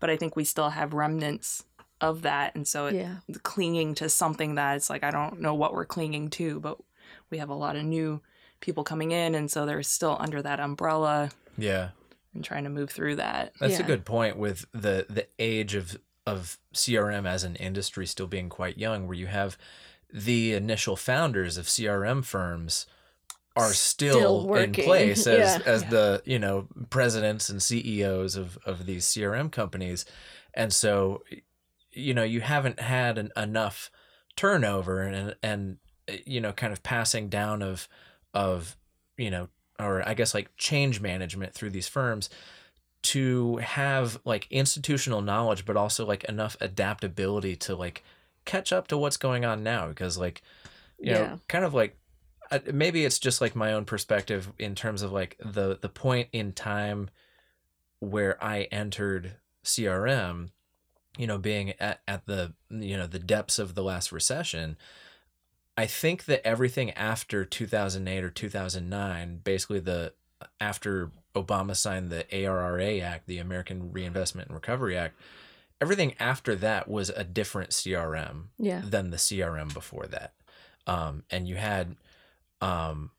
but I think we still have remnants of that, and so it, yeah. clinging to something that's like I don't know what we're clinging to, but we have a lot of new people coming in, and so they're still under that umbrella. Yeah and trying to move through that. That's a good point with the the age of of CRM as an industry still being quite young, where you have the initial founders of CRM firms are still, Still in place as Yeah. as Yeah. the you know presidents and CEOs of of these CRM companies, and so you know you haven't had an, enough turnover and and you know kind of passing down of of you know or I guess like change management through these firms to have like institutional knowledge but also like enough adaptability to like catch up to what's going on now because like you Yeah. know kind of like maybe it's just like my own perspective in terms of like the the point in time where I entered CRM you know being at, at the you know the depths of the last recession I think that everything after 2008 or 2009 basically the after Obama signed the ARRA Act the American Reinvestment and Recovery Act everything after that was a different CRM Yeah. than the CRM before that. Um, and you had, um,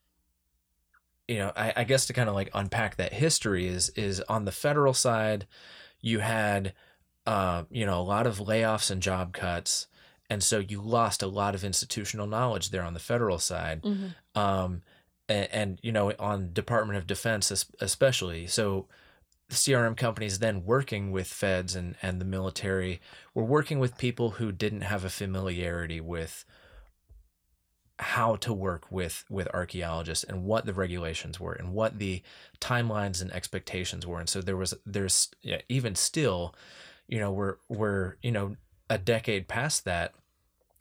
you know, I, I guess to kind of like unpack that history is is on the federal side, you had, uh, you know, a lot of layoffs and job cuts, and so you lost a lot of institutional knowledge there on the federal side Mhm. um, and, and you know on Department of Defense especially. So CRM companies then working with feds and and the military were working with people who didn't have a familiarity with how to work with with archaeologists and what the regulations were and what the timelines and expectations were and so there was there's yeah, even still you know we're we're you know a decade past that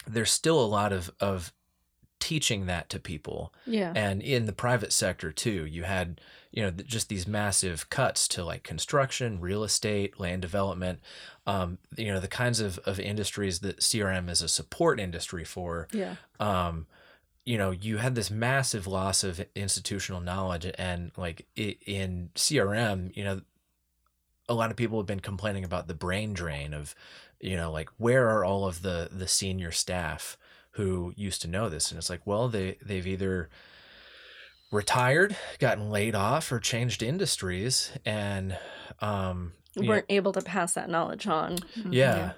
there's still a lot of of teaching that to people Yeah. and in the private sector too you had you know just these massive cuts to like construction real estate land development um, you know the kinds of, of industries that crm is a support industry for Yeah. um, you know you had this massive loss of institutional knowledge and like i in crm you know a lot of people have been complaining about the brain drain of you know like where are all of the the senior staff who used to know this and it's like well they they've either retired gotten laid off or changed industries and um you know, Weren't able to pass that knowledge on. yeah. Yeah.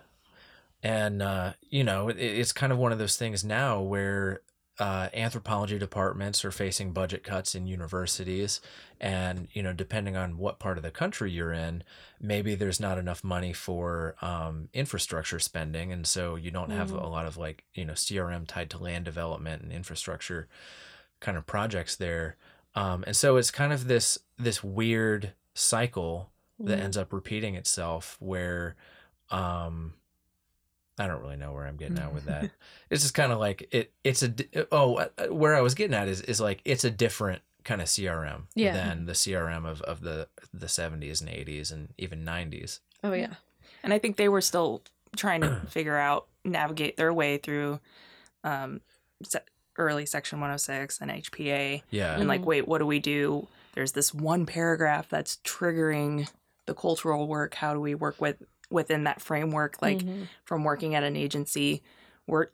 And, uh, you know, it, it's kind of one of those things now where uh, anthropology departments are facing budget cuts in universities. And, you know, depending on what part of the country you're in, maybe there's not enough money for um, infrastructure spending. And so you don't have Mhm. a lot of like, you know, CRM tied to land development and infrastructure kind of projects there. Um, and so it's kind of this this weird cycle that Mhm. ends up repeating itself where um I don't really know where I'm getting at with that. It's just kind of like it it's a oh uh, uh, where I was getting at is is like it's a different kind of CRM Yeah. than the CRM of of the the 70s and 80s and even 90s. Oh yeah. And I think they were still trying to figure out, navigate their way through um, se- early Section 106 and HPA. Yeah. And like, Mhm. wait, what do we do? There's this one paragraph that's triggering the cultural work. How do we work with within that framework? Like Mhm. from working at an agency, we're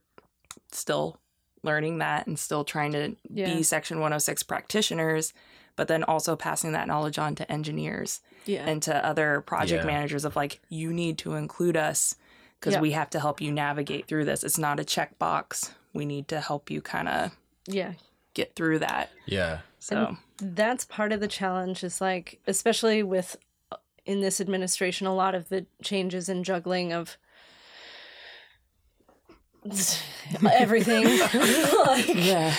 still learning that and still trying to Yeah. be Section 106 practitioners, but then also passing that knowledge on to engineers yeah. and to other project Yeah. managers of like you need to include us because Yeah. we have to help you navigate through this it's not a checkbox we need to help you kind of yeah. get through that Yeah. so that's part of the challenge is like especially with in this administration a lot of the changes and juggling of everything. Like, yeah.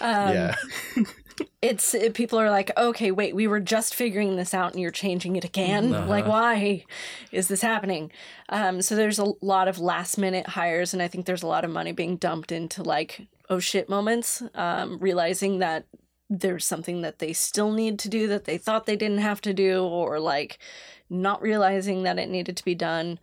Um, yeah. it's it, people are like okay wait we were just figuring this out and you're changing it again? Uh-huh. like why is this happening? Um so there's a lot of last minute hires and i think there's a lot of money being dumped into like oh shit moments um realizing that there's something that they still need to do that they thought they didn't have to do or like not realizing that it needed to be done.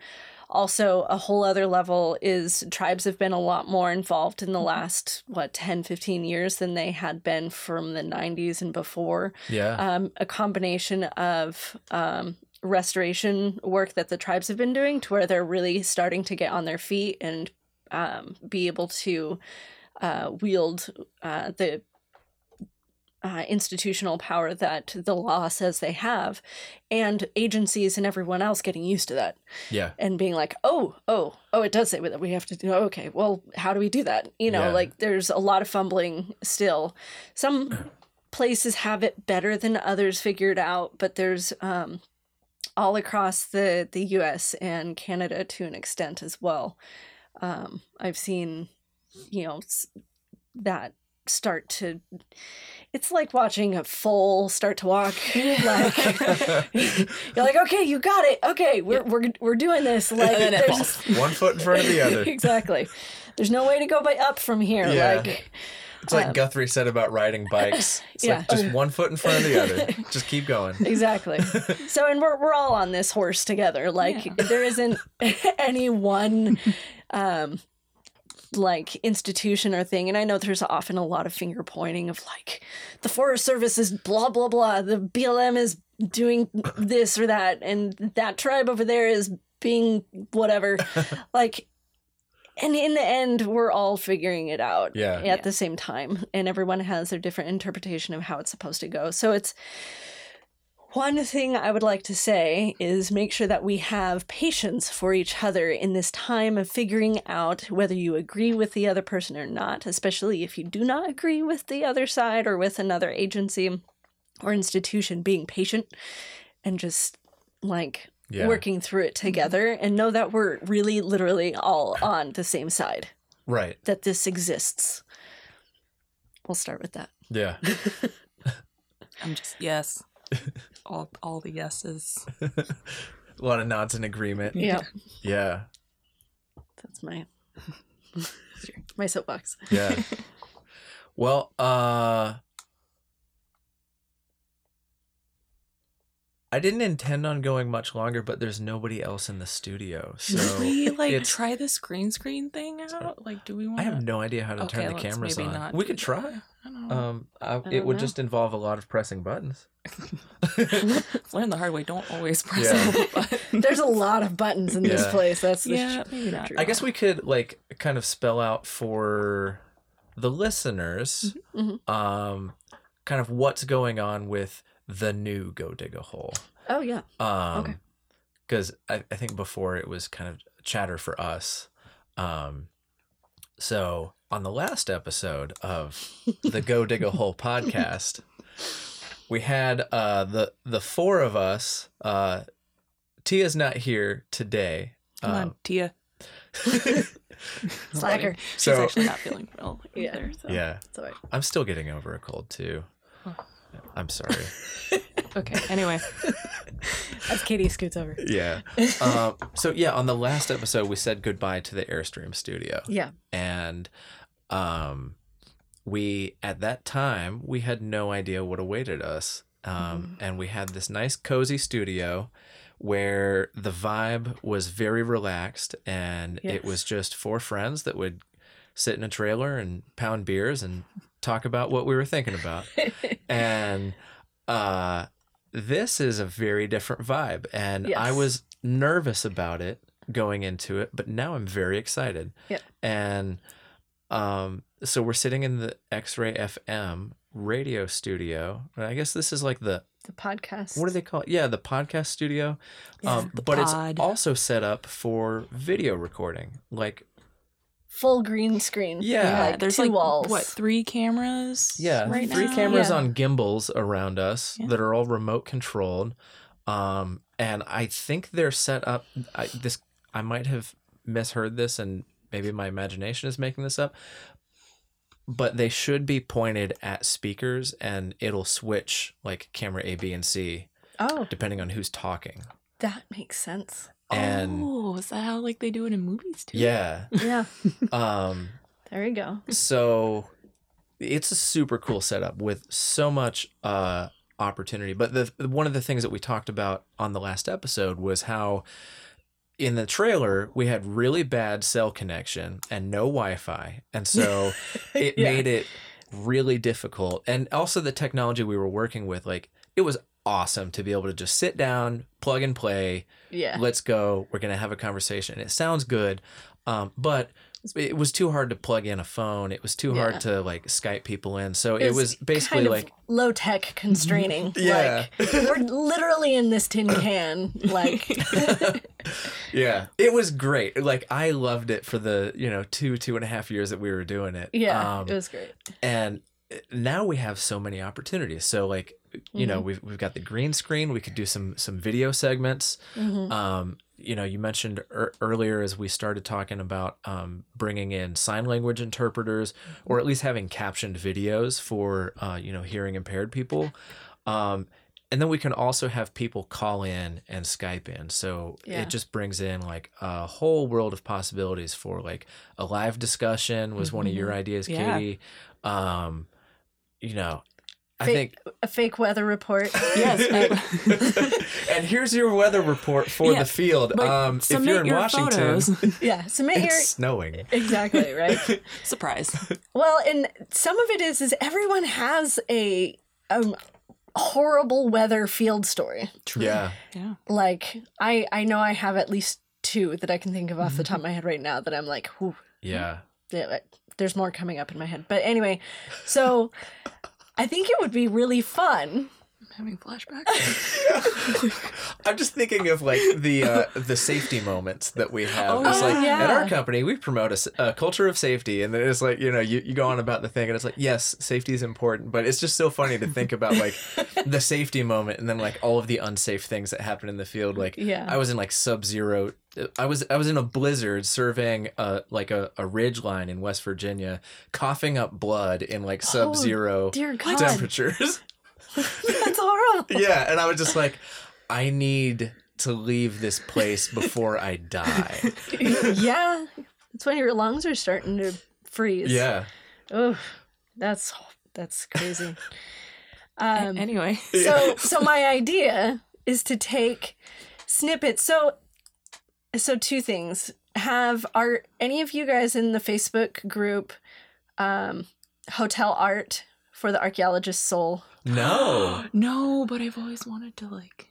Also a whole other level is tribes have been a lot more involved in the last what 10 15 years than they had been from the 90s and before. Yeah. um, a combination of um, restoration work that the tribes have been doing to where they're really starting to get on their feet and um, be able to uh, wield uh, the uh, institutional power that the law says they have, and agencies and everyone else getting used to that yeah. and being like, oh, oh, oh, it does say that we have to do. Okay, well, how do we do that? You know, Yeah. like there's a lot of fumbling still. Some places have it better than others figured out, but there's um, all across the the U.S. and Canada to an extent as well. Um, I've seen you know that start to it's like watching a foal start to walk like you're like okay you got it okay we're we're, we're doing this like then it. One foot in front of the other. exactly there's no way to go by up from here Yeah. like It's like Um, Guthrie said about riding bikes. It's Yeah. like just one foot in front of the other. Just keep going. exactly so and we're, we're all on this horse together like Yeah. there isn't any one um like institution or thing and i know there's often a lot of finger pointing of like the forest service is blah blah blah the blm is doing this or that and that tribe over there is being whatever like and in the end we're all figuring it out Yeah. at Yeah. the same time and everyone has their different interpretation of how it's supposed to go so it's one thing I would like to say is make sure that we have patience for each other in this time of figuring out whether you agree with the other person or not, especially if you do not agree with the other side or with another agency or institution, being patient and just like Yeah. working through it mm-hmm. together and know that we're really literally all on the same side, Right. that this exists. We'll start with that. Yeah. I'm just yes. all all the yeses. A lot of nods in agreement. Yeah, Yeah. that's my my soapbox. Yeah. well, uh I didn't intend on going much longer, but there's nobody else in the studio. Should So we like it's- try this green screen thing out? Like, do we want? I have no idea how to okay, turn the let's cameras maybe on. not We do could try. I don't know. Um, I, don't it would know. just involve a lot of pressing buttons. Learn the hard way. Don't always press Yeah. all the buttons. There's a lot of buttons in this place. That's the yeah, maybe not. I guess we could like kind of spell out for the listeners, Mhm. um, kind of what's going on with the new Go Dig a Hole. Oh yeah. Um, Okay. Because I, I think before it was kind of chatter for us. Um, so on the last episode of the Go Dig a Hole podcast, we had uh, the the four of us. Uh, Tia's not here today. Come on, Um, Tia. Slacker. She's So- actually not feeling well Yeah. either. So. yeah, It's all right. I'm still getting over a cold too. I'm sorry. Okay. Anyway, As Katie scoots over. yeah. Um, so yeah, on the last episode, we said goodbye to the Airstream studio. Yeah. and um we at that time we had no idea what awaited us um and we had this nice cozy studio where the vibe was very relaxed and it was just four friends that would sit in a trailer and pound beers and talk about what we were thinking about. And uh this is a very different vibe. And i was nervous about it going into it but now i'm very excited. Yep. and um so we're sitting in the x-ray fm radio studio. And i guess this is like the The podcast. what do they call it? Yeah the podcast studio. Um the but pod. it's also set up for video recording. Like Full green screen. Yeah. Like there's two like walls. what three cameras? Yeah, right three now? cameras Yeah. on gimbals around us Yeah. that are all remote controlled. Um, and I think they're set up. I, this I might have misheard this, and maybe my imagination is making this up. But they should be pointed at speakers, and it'll switch like camera A, B, and C Oh, depending on who's talking. that makes sense. And oh, is that how like they do it in movies too? yeah, Yeah. um, there you go. so it's a super cool setup with so much uh opportunity but the one of the things that we talked about on the last episode was how in the trailer we had really bad cell connection and no wi-fi and so it Yeah. made it really difficult and also the technology we were working with like it was awesome to be able to just sit down plug and play Yeah. let's go we're gonna have a conversation it sounds good um, but it was too hard to plug in a phone it was too Yeah. hard to like skype people in so it was basically kind of like low tech constraining. Yeah. Like we're literally in this tin can. Like yeah it was great like i loved it for the you know two two and a half years that we were doing it yeah, um, it was great. and now we have so many opportunities. So like you know we've we've got the green screen. We could do some some video segments. Um, you know, you mentioned er- earlier as we started talking about um, bringing in sign language interpreters, or at least having captioned videos for uh, you know hearing impaired people. Um, and then we can also have people call in and Skype in. So Yeah. it just brings in like a whole world of possibilities for like a live discussion was one of your ideas, Yeah. Katie. Um, you know, I Fake- think A fake weather report. Yes. and here's your weather report for Yeah, the field. but Um, if submit you're in your Washington, photos. yeah. Submit your snowing. exactly right. Surprise. Well, and some of it is is everyone has a um, horrible weather field story. True. Yeah. Yeah. Like I I know I have at least two that I can think of off the top of my head right now that I'm like, whew, Yeah. yeah, there's more coming up in my head. But anyway, so I think it would be really fun. Having flashbacks. I'm just thinking of like the uh, the safety moments that we have. Oh, it's like yeah. at our company we promote a culture of safety, and then it's like you know you, you go on about the thing, and it's like yes, safety is important, but it's just so funny to think about like the safety moment, and then like all of the unsafe things that happen in the field. Like Yeah. I was in like sub zero. I was I was in a blizzard surveying uh like a, a ridge line in West Virginia, coughing up blood in like sub zero Oh, temperatures. That's horrible. yeah, and I was just like, I need to leave this place before I die. yeah. That's when your lungs are starting to freeze. Yeah. Oh, that's that's crazy. Um, anyway. so so my idea is to take snippets. So so two things. Have are any of you guys in the Facebook group um Hotel Art for the Archaeologist's Soul? No. no, but I've always wanted to like.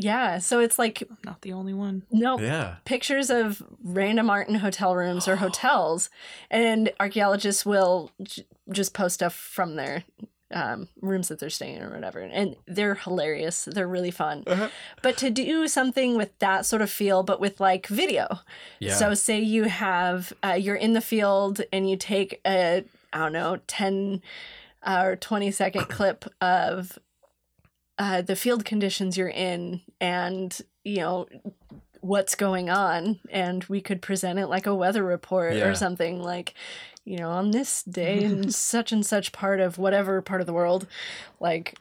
Yeah, so it's like I'm not the only one. no Yeah. pictures of random art in hotel rooms or hotels, and archaeologists will j- just post stuff from their um, rooms that they're staying in or whatever. And they're hilarious. They're really fun. Uh-huh. But to do something with that sort of feel, but with like video. Yeah. So say you have uh, you're in the field and you take a I don't know ten or twenty second clip of uh, the field conditions you're in and you know what's going on and we could present it like a weather report Yeah. or something like you know on this day in such and such part of whatever part of the world like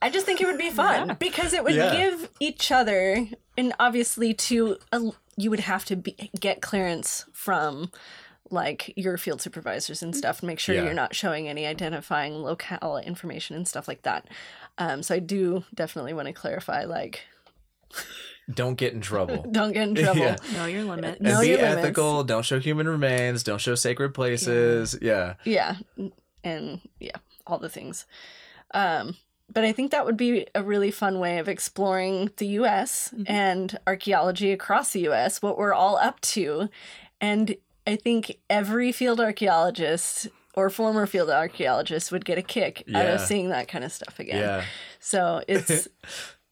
i just think it would be fun Yeah. because it would Yeah. give each other and obviously to uh, you would have to be, get clearance from like your field supervisors and stuff make sure Yeah. you're not showing any identifying locale information and stuff like that um, so i do definitely want to clarify like Don't get in trouble. don't get in trouble Yeah. Know your limit. Know be your limits. ethical. Don't show human remains. Don't show sacred places. Yeah. yeah and yeah all the things um but i think that would be a really fun way of exploring the us and archaeology across the us what we're all up to and i think every field archaeologist or former field archaeologist would get a kick out of seeing that kind of stuff again Yeah. so it's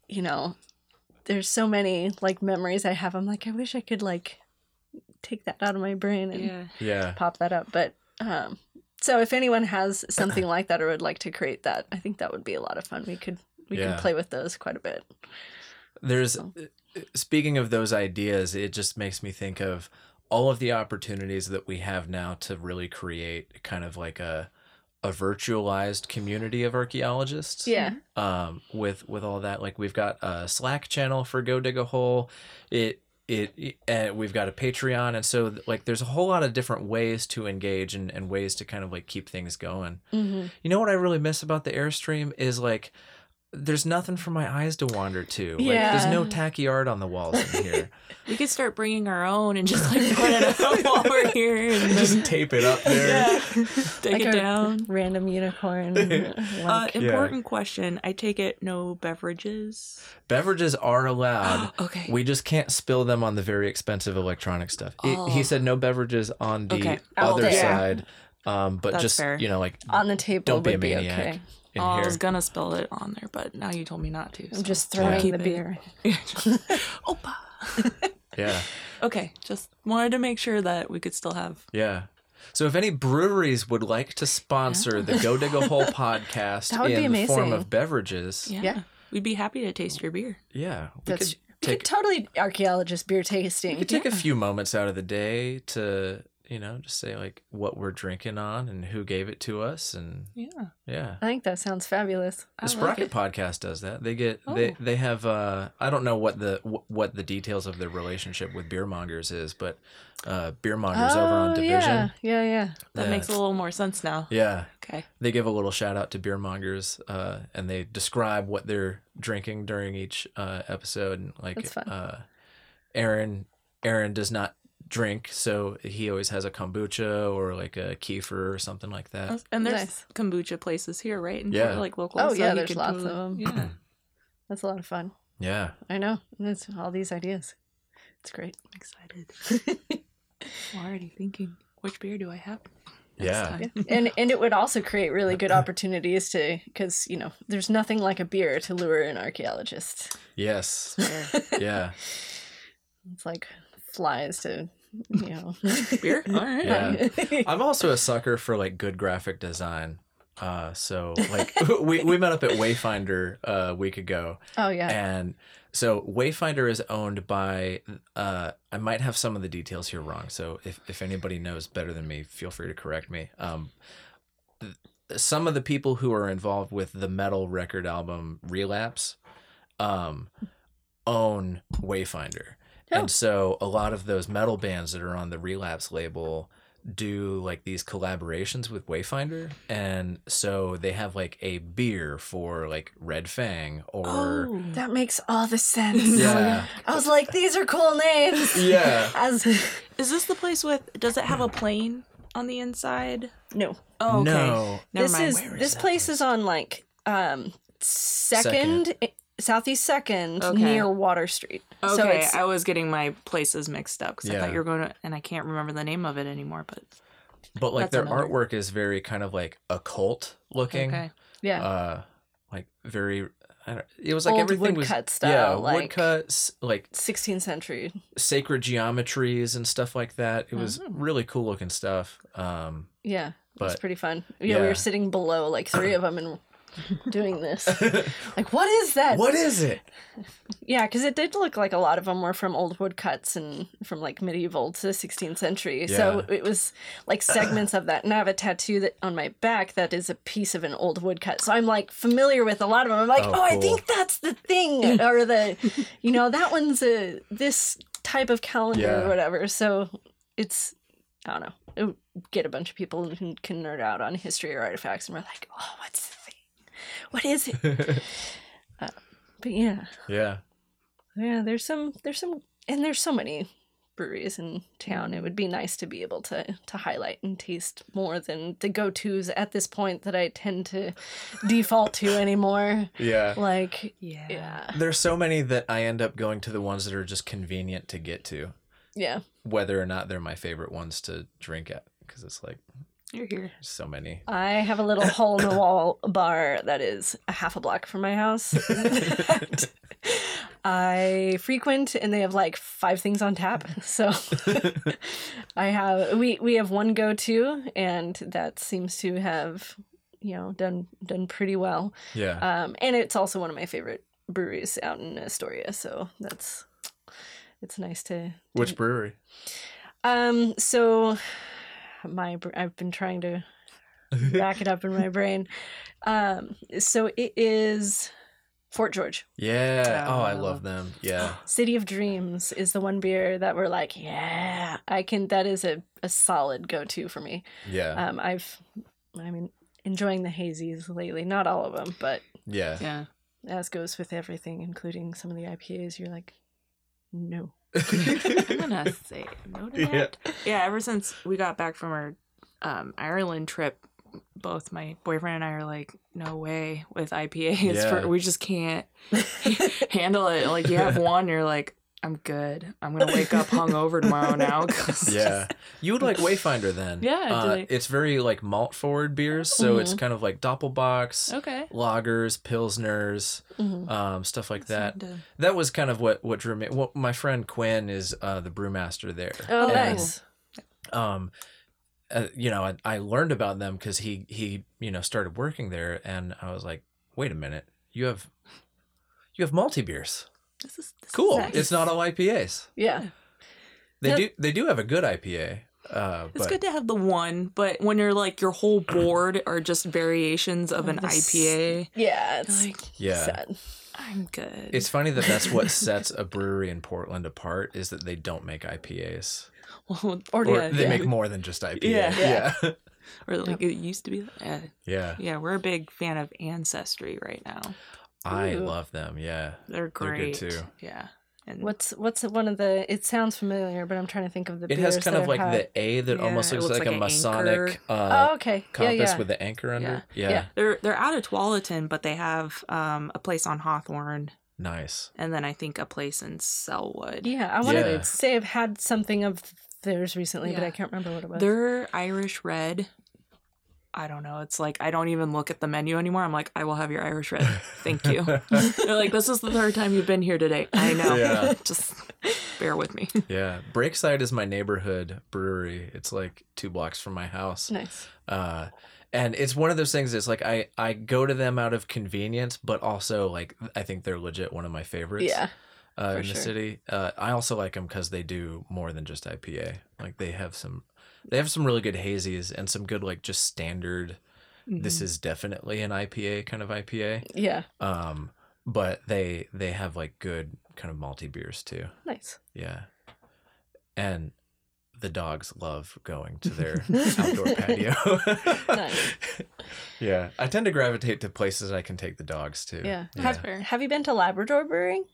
you know there's so many like memories i have i'm like i wish i could like take that out of my brain and Yeah. Yeah. pop that up. But um, so if anyone has something like that or would like to create that, I think that would be a lot of fun. We could we Yeah. could play with those quite a bit. There's speaking of those ideas, it just makes me think of all of the opportunities that we have now to really create kind of like a a virtualized community of archaeologists. Yeah. um, with with all that. Like we've got a Slack channel for Go Dig a Hole. It it, it and we've got a Patreon, and so like there's a whole lot of different ways to engage and, and ways to kind of like keep things going. Mm-hmm. You know what I really miss about the Airstream is like. There's nothing for my eyes to wander to. Like, there's no tacky art on the walls in here. We could start bringing our own and just like put it up while we're here and Just tape it up there. Yeah. take Like it a down. Random unicorn. Uh, like, important question. I take it no beverages. Beverages are allowed. Okay. We just can't spill them on the very expensive electronic stuff. He- Oh. He said no beverages on the Okay. Other there. side, um, but That's just fair. you know, like on the table don't be a would be maniac okay. In Oh, I was gonna spill it on there, but now you told me not to. So. I'm just throwing keep the it. beer. Opa. Yeah, Okay, just wanted to make sure that we could still have yeah. So if any breweries would like to sponsor the Go Dig a Hole podcast That would be in the form of beverages, Yeah. Yeah. We'd be happy to taste your beer. yeah, we That's could you take could totally archaeologist beer tasting. we could take a few moments out of the day to you know just say like what we're drinking on and who gave it to us and Yeah. yeah. I think that sounds fabulous. The Sprocket it. podcast does that. They get they Oh. they have uh I don't know what the what the details of their relationship with beer mongers is, but uh beer mongers over on Oh, Division. Yeah, yeah, yeah. That makes a little more sense now. Yeah. Okay. They give a little shout out to beer mongers, uh, and they describe what they're drinking during each uh, episode. And like, uh, Aaron, Aaron does not drink, so he always has a kombucha or like a kefir or something like that. And there's Nice. kombucha places here, right? In Yeah. Florida, like local. Oh, so yeah, you there's could lots of them. Yeah. Hmm. That's a lot of fun. Yeah. I know. It's all these ideas. It's great. I'm excited. I'm already thinking, which beer do I have? next Yeah. and and it would also create really good opportunities to because you know there's nothing like a beer to lure an archaeologist. Yes. Fair. Yeah. It's like flies to you know beer? All right. Yeah. I'm also a sucker for like good graphic design. Uh, so like we, we met up at Wayfinder uh, a week ago, oh yeah. and so Wayfinder is owned by. Uh, I might have some of the details here wrong. So if if anybody knows better than me, feel free to correct me. Um, th- some of the people who are involved with the metal record album Relapse, um, own Wayfinder, Oh. and so a lot of those metal bands that are on the Relapse label do like these collaborations with Wayfinder, and so they have like a beer for like Red Fang or. Oh, That makes all the sense. Yeah. I was like, these are cool names. Yeah. As is this the place with? Does it have a plane on the inside? no, Oh, okay. No. Never this mind. is Where is this that place is on like um second, southeast second Okay. near Water Street. Okay, it's I was getting my places mixed up because I thought you were going to, and I can't remember the name of it anymore. But But like their another- artwork is very kind of like occult looking. okay, yeah. Uh, like very. I don't, it was like Old everything was woodcut style, yeah, like- woodcuts, like 16th century. sacred geometries and stuff like that. It was Mhm. really cool looking stuff. Um, Yeah, it was pretty fun. Yeah, we were sitting below like three of them and doing this. Like, what is that? what is it? Yeah, because it did look like a lot of them were from old woodcuts and from like medieval to the 16th century. So it was like segments of that. And I have a tattoo that on my back that is a piece of an old woodcut. So I'm like familiar with a lot of them. I'm like, Oh, oh, I think that's the thing, or the, you know, that one's a this type of calendar Yeah. or whatever. So it's, I don't know. It get a bunch of people who can nerd out on history or artifacts, and we're like, oh, what's? What is it? Uh, but yeah. yeah. Yeah, there's some there's some and there's so many breweries in town. It would be nice to be able to to highlight and taste more than the go-tos at this point that I tend to default to anymore. Yeah. Like yeah, yeah. There's so many that I end up going to the ones that are just convenient to get to, Yeah. whether or not they're my favorite ones to drink at, because it's like You're here. so many. I have a little hole in the wall bar that is a half a block from my house. I frequent and they have like five things on tap. So I have we we have one go to and that seems to have you know done done pretty well. Yeah. Um and it's also one of my favorite breweries out in Astoria, so that's it's nice to Which brewery? um so my I've been trying to rack it up in my brain. Um, so it is Fort George. Yeah. Oh, I Oh. love them. Yeah. City of Dreams is the one beer that we're like, yeah, I can. That is a, a solid go to for me. Yeah. Um, I've, I mean, enjoying the hazies lately. Not all of them, but Yeah. Yeah. as goes with everything, including some of the IPAs, you're like, no. I'm gonna say no to Yeah. that. Yeah. Ever since we got back from our um, Ireland trip, both my boyfriend and I are like, no way with IPAs. Yeah. For, we just can't handle it. Like you have one, you're like, I'm good. I'm gonna wake up hungover tomorrow now. yeah. You would like Wayfinder then. Yeah, Uh, it's very like malt forward beers, so it's kind of like Doppelbocks, Okay. lagers, pilsners, Mhm. um, stuff like that. Something That was kind of what what drew me. Well, my friend Quinn is uh, the brewmaster there. Oh, And, nice. Um, uh, you know, I, I learned about them because he he you know started working there, and I was like, wait a minute, you have you have multi beers. This is this is Cool. Nice. It's not all IPAs. Yeah. They Yep. do they do have a good IPA. Uh, It's but good to have the one, but when you're like your whole board are just variations of an the s- IPA, Yeah. It's like yeah, sad. I'm good. it's funny that that's what sets a brewery in Portland apart is that they don't make IPAs well, Or, or yeah, they yeah. make more than just IPA. Yeah. yeah, Yeah. or like it used to be. Uh, yeah. yeah, we're a big fan of Ancestry right now. I Ooh. love them. Yeah, They're They're great good too. Yeah, and What's what's one of the? It sounds familiar, but I'm trying to think of the. it has kind of like had. the A that Yeah, almost looks, looks like, a like an Masonic uh, oh, okay. compass yeah, yeah. with the anchor under. Yeah, Yeah. they're they're out of Tualatin, but they have um, a place on Hawthorne, nice. and then I think a place in Sellwood. Yeah, I wanted Yeah. to say I've had something of theirs recently, but I can't remember what it was. They're Irish red. I don't know. It's like I don't even look at the menu anymore. I'm like, I will have your Irish red. Thank you. They're like, this is the third time you've been here today. I know. Yeah. Just bear with me. Yeah, Breakside is my neighborhood brewery. It's like two blocks from my house. nice. Uh, and it's one of those things. It's like I I go to them out of convenience, but also like I think they're legit one of my favorites. Yeah. uh, for in the city. Uh, I also like them because they do more than just IPA. Like they have some, they have some really good hazies and some good like just standard. This Mhm. is definitely an IPA kind of IPA. Yeah. Um, but they they have like good kind of malty beers too. Nice. Yeah, and the dogs love going to their outdoor patio. Nice. Yeah, I tend to gravitate to places I can take the dogs to. Yeah. yeah. Have, have you been to Labrador Brewing?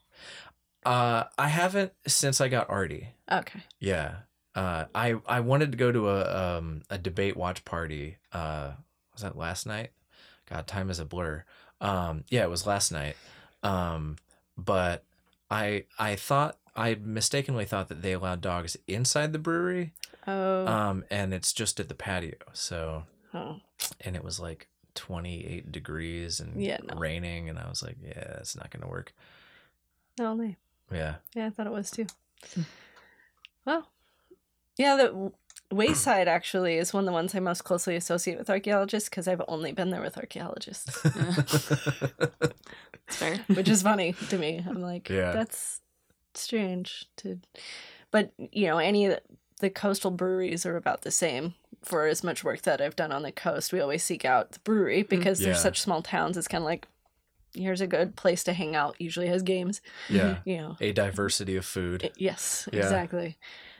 Uh, I haven't since I got Artie. Okay. Yeah. Uh, I I wanted to go to a um a debate watch party. Uh, was that last night? God, time is a blur. Um, yeah, it was last night. Um, but I I thought I mistakenly thought that they allowed dogs inside the brewery. Oh. Um, and it's just at the patio. So, oh. and it was like 28 degrees and Yeah, no. raining, and I was like, yeah, it's not gonna work. No, they. Yeah. Yeah, I thought it was too. Hmm. well, yeah, the Wayside actually is one of the ones I most closely associate with archaeologists because I've only been there with archaeologists, It's fair. which is funny to me. I'm like, Yeah. that's strange to, but you know, any of the, the coastal breweries are about the same. For as much work that I've done on the coast, we always seek out the brewery mm. because they're such small towns. It's kind of like, here's a good place to hang out. Usually has games, yeah. you know. A diversity of food. I- Yes, Yeah. exactly.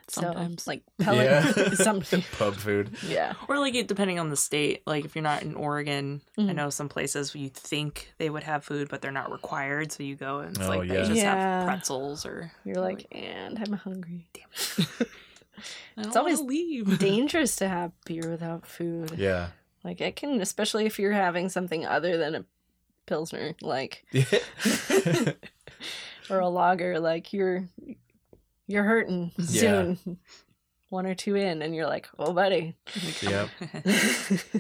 Sometimes. So, like Pelican, Yeah. some, Pub food. yeah, Or like it depending on the state. Like if you're not in Oregon, I Mhm. know some places you think they would have food, but they're not required. So you go and it's Oh, like yeah. they just Yeah. have pretzels or you're like, and I'm hungry. I don't It's always leave. Dangerous to have beer without food. Yeah. Like it can, especially if you're having something other than a pilsner, like or a lager. Like you're you're hurting Yeah. soon. One or two in, and you're like, oh, buddy. yep.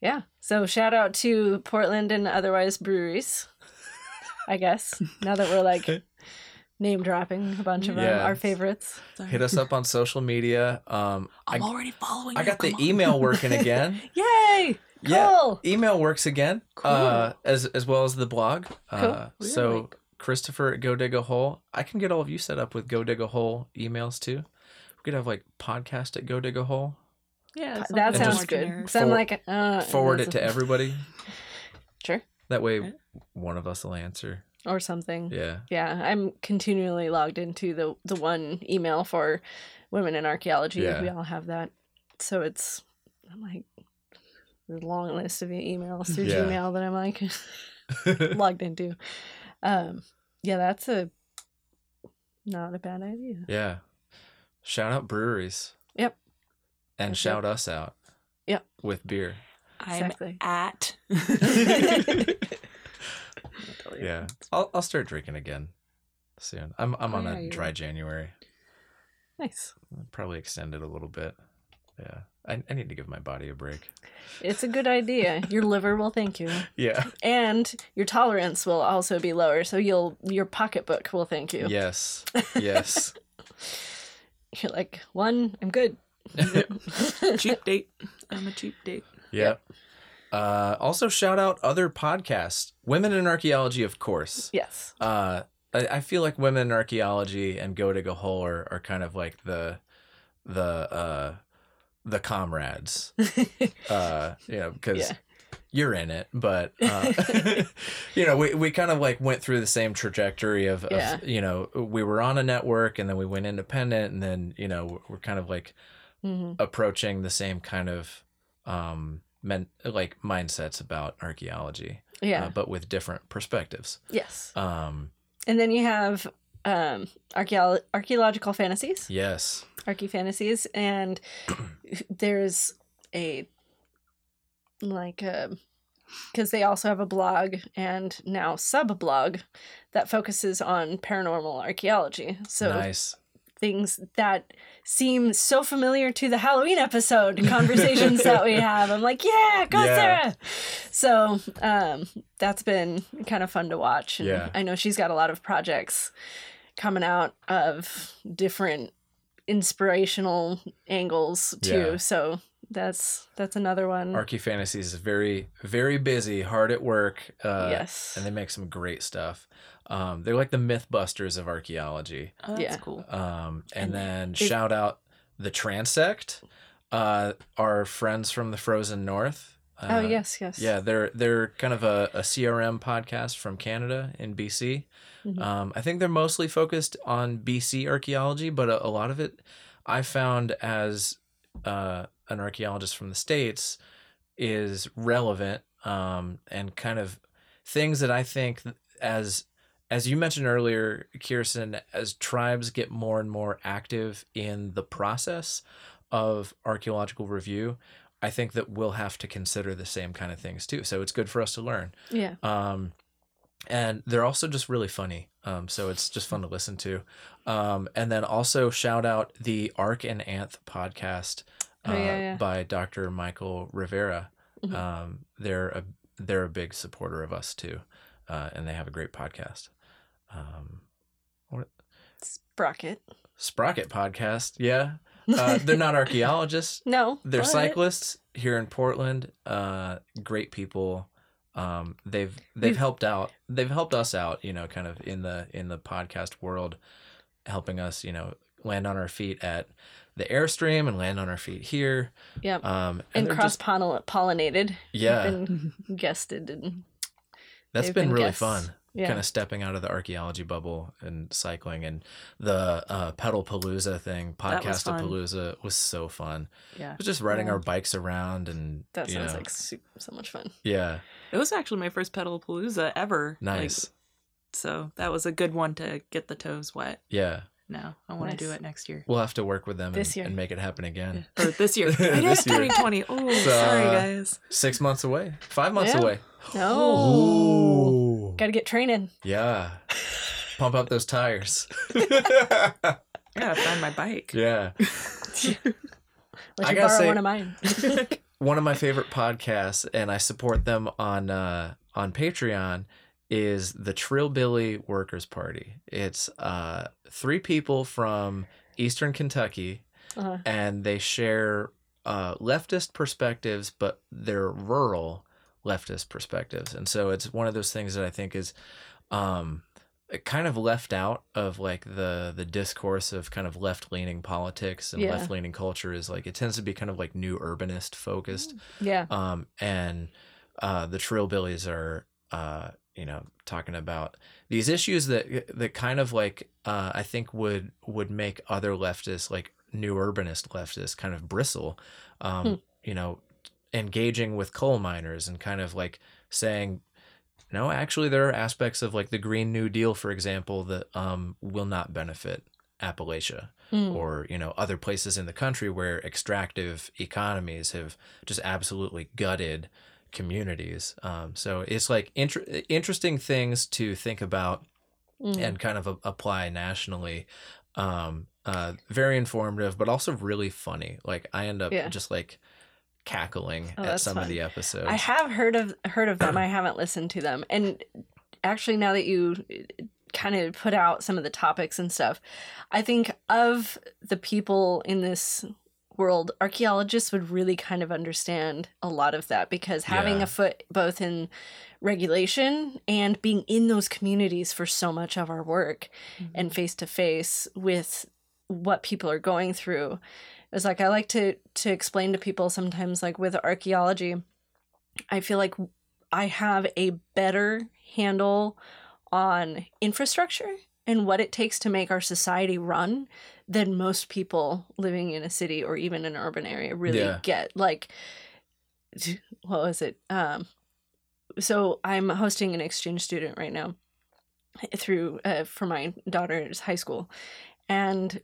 yeah. So shout out to Portland and otherwise breweries. I guess now that we're like name dropping a bunch of them, Yeah. our favorites. Sorry. Hit us up on social media. Um, I, I'm already following. I you, got the on. email working again. Yay! Yeah, email works again. Uh, as as well as the blog. Uh, Cool. so Really? Christopher at Go Dig a Hole. I can get all of you set up with Go Dig a Hole emails too. We could have like podcast at Go Dig a Hole. Yeah, that And sounds good. generic. I'm like, uh, Forward it that's to everybody. Sure. That way, Yeah. one of us will answer. or something. Yeah. Yeah, I'm continually logged into the the one email for women in archaeology. Yeah. We all have that, so it's I'm like the long list of emails through Yeah. Gmail that I'm like logged into. Um, yeah, that's a not a bad idea. yeah. Shout out breweries. Yep. And That's shout us out. Yep. With beer. I'm Exactly. at. Yeah. I'll I'll start drinking again soon. I'm I'm Oh, on a dry. January. Nice. Probably extend it a little bit. Yeah. I, I need to give my body a break. It's a good idea. Your liver will thank you, Yeah. and your tolerance will also be lower. So you'll your pocketbook will thank you. Yes. Yes. You're like one, I'm good. cheap date. I'm a cheap date. Yeah. Uh, also, shout out other podcasts. Women in Archaeology, of course. Yes. Uh, I, I feel like Women in Archaeology and Go Dig a Hole are, are kind of like the the uh, the comrades. uh, you know, because Yeah. you're in it, but uh, you know, we, we kind of like went through the same trajectory of, of you know, we were on a network and then we went independent, and then you know, we're kind of like hmm approaching the same kind of um men like mindsets about archaeology Yeah. uh, but with different perspectives yes. um And then you have um, archaeo- archaeological fantasies, yes archae fantasies, and there's a like a because they also have a blog and now sub blog that focuses on paranormal archaeology. So nice things that seem so familiar to the Halloween episode conversations that we have. I'm like, yeah, go Yeah. Sarah. So um, that's been kind of fun to watch. And Yeah. I know she's got a lot of projects coming out of different inspirational angles too. Yeah. So that's that's another one. archae fantasies is very very busy hard at work uh yes. and they make some great stuff um they're like the mythbusters of archaeology Oh, that's Yeah. cool. um and And then they've- shout out the transect uh our friends from the frozen north uh, oh yes, yes. Yeah, they're they're kind of a, a CRM podcast from Canada in BC. Mhm. Um, I think they're mostly focused on BC archaeology, but a, a lot of it I found as uh, an archaeologist from the states is relevant um, and kind of things that I think as as you mentioned earlier, Kirsten, as tribes get more and more active in the process of archaeological review, I think that we'll have to consider the same kind of things too. So it's good for us to learn. Yeah. Um, and they're also just really funny. Um, so it's just fun to listen to. Um, and then also shout out the Arch and Anth podcast uh, Oh, yeah, yeah. by Dr. Michael Rivera. Mhm. Um, they're a they're a big supporter of us too, uh, and they have a great podcast. Um, Sprocket. Sprocket podcast, yeah. Uh, they're not archaeologists. No. They're cyclists here in Portland. Uh, great people. Um, they've they've We've- helped out. They've helped us out. You know, kind of in the in the podcast world, helping us. You know, land on our feet at the airstream and land on our feet here. Yep. Um, and they're cross just- pollinated. Yeah, Been guested and that's been, been really guests. fun. yeah. Kind of stepping out of the archaeology bubble and cycling, and the uh, Pedalpalooza thing, podcast palooza was so fun. Yeah. It was just riding Yeah. our bikes around and That sounds know, like super, so much fun. yeah, It was actually my first Pedalpalooza ever. like, nice, so that was a good one to get the toes wet. yeah. No, I want to do it next year. We'll have to work with them This and, year. and make it happen again. Or this year. I did This year. 2020. Oh, So, sorry, uh, guys. Six months away, five months Yeah. away. No. Ooh. Got to get training. Yeah. Pump up those tires. I gotta find my bike. yeah. Let I you gotta borrow say- one of mine. One of my favorite podcasts, and I support them on uh, on Patreon, is the Trillbilly Workers Party. It's uh, three people from Eastern Kentucky, Uh, and they share uh, leftist perspectives, but they're rural leftist perspectives. And so it's one of those things that I think is um, kind of left out of like the the discourse of kind of left leaning politics and Yeah. left leaning culture is like it tends to be kind of like new urbanist focused. yeah. Um, and uh, the Trillbillies are, uh, you know, talking about these issues that that kind of like uh, I think would would make other leftists, like new urbanist leftists, kind of bristle. Um, Hmm. You know, engaging with coal miners and kind of like saying. No, actually, there are aspects of like the Green New Deal, for example, that um, will not benefit Appalachia Mm. or you know other places in the country where extractive economies have just absolutely gutted communities um, so it's like inter- interesting things to think about Mm. and kind of a- apply nationally um, uh, very informative but also really funny like i end up Yeah. just like cackling Oh, at that's some of the episodes I have heard of heard of them. I haven't listened to them. And actually, now that you uh, kind of put out some of the topics and stuff, I think of the people in this world, archaeologists would really kind of understand a lot of that because having Yeah. a foot both in regulation and being in those communities for so much of our work and mm-hmm. face to face with what people are going through. It's like I like to to explain to people sometimes like with archaeology, I feel like I have a better handle on infrastructure and what it takes to make our society run than most people living in a city or even an urban area really Yeah. get. Like, what was it? Um, so I'm hosting an exchange student right now through uh, for my daughter's high school, and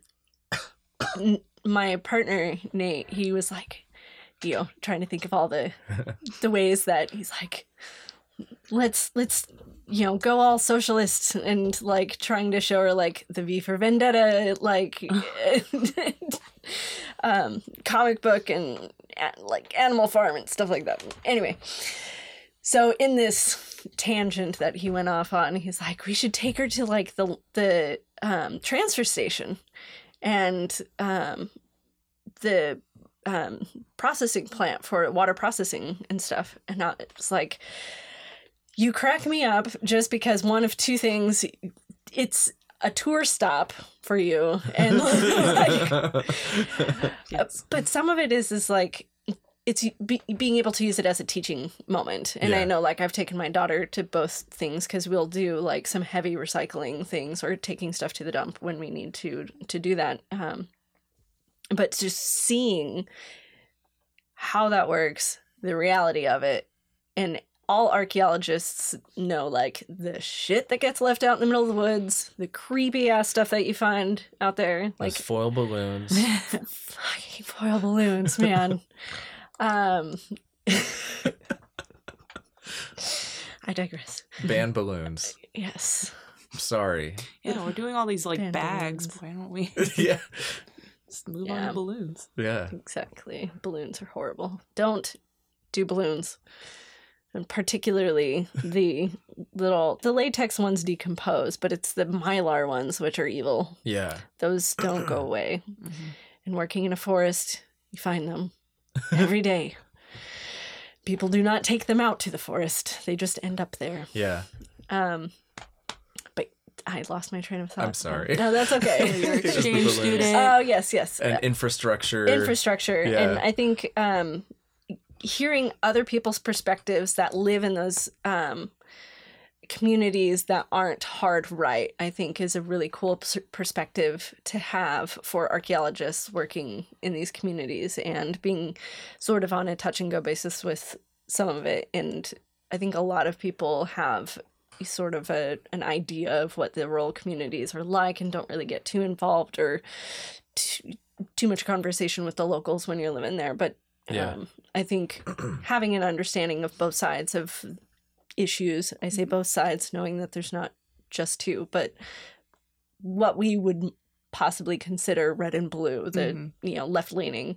my partner Nate, he was like, you know, trying to think of all the the ways that he's like, let's let's you know go all socialist and like trying to show her like the V for Vendetta like um comic book and like Animal Farm and stuff like that. Anyway, so in this tangent that he went off on, he's like, we should take her to like the the um, transfer station and um, the um, processing plant for water processing and stuff. And I, it's like, you crack me up just because one of two things. It's a tour stop for you, and like, Yes. but some of it is is like it's be, being able to use it as a teaching moment and i know like i've taken my daughter to both things because we'll do like some heavy recycling things or taking stuff to the dump when we need to to do that um but just seeing how that works the reality of it and all archaeologists know like the shit that gets left out in the middle of the woods the creepy ass stuff that you find out there like Those foil balloons. fucking foil balloons, man. um, I digress. Band balloons. Yes. I'm Sorry. yeah, we're doing all these like Band bags. balloons. Why don't we yeah. just move on Yeah. to balloons? Yeah. Exactly. Balloons are horrible. Don't do balloons. And particularly the little the latex ones decompose, but it's the mylar ones which are evil. Yeah. Those don't go away. Mhm. And working in a forest, you find them every day. People do not take them out to the forest. They just end up there. Yeah. Um, but I lost my train of thought. I'm sorry. No, that's okay. You're exchange student. oh yes, yes. And infrastructure. Infrastructure, Yeah. and I think um, hearing other people's perspectives that live in those um, communities that aren't hard right, I think, is a really cool pers- perspective to have for archaeologists working in these communities and being sort of on a touch and go basis with some of it. And I think a lot of people have sort of a an idea of what the rural communities are like and don't really get too involved or too, too much conversation with the locals when you're living there. But Yeah. um, I think having an understanding of both sides of issues, I say both sides, knowing that there's not just two, but what we would possibly consider red and blue, the Mhm. you know left leaning,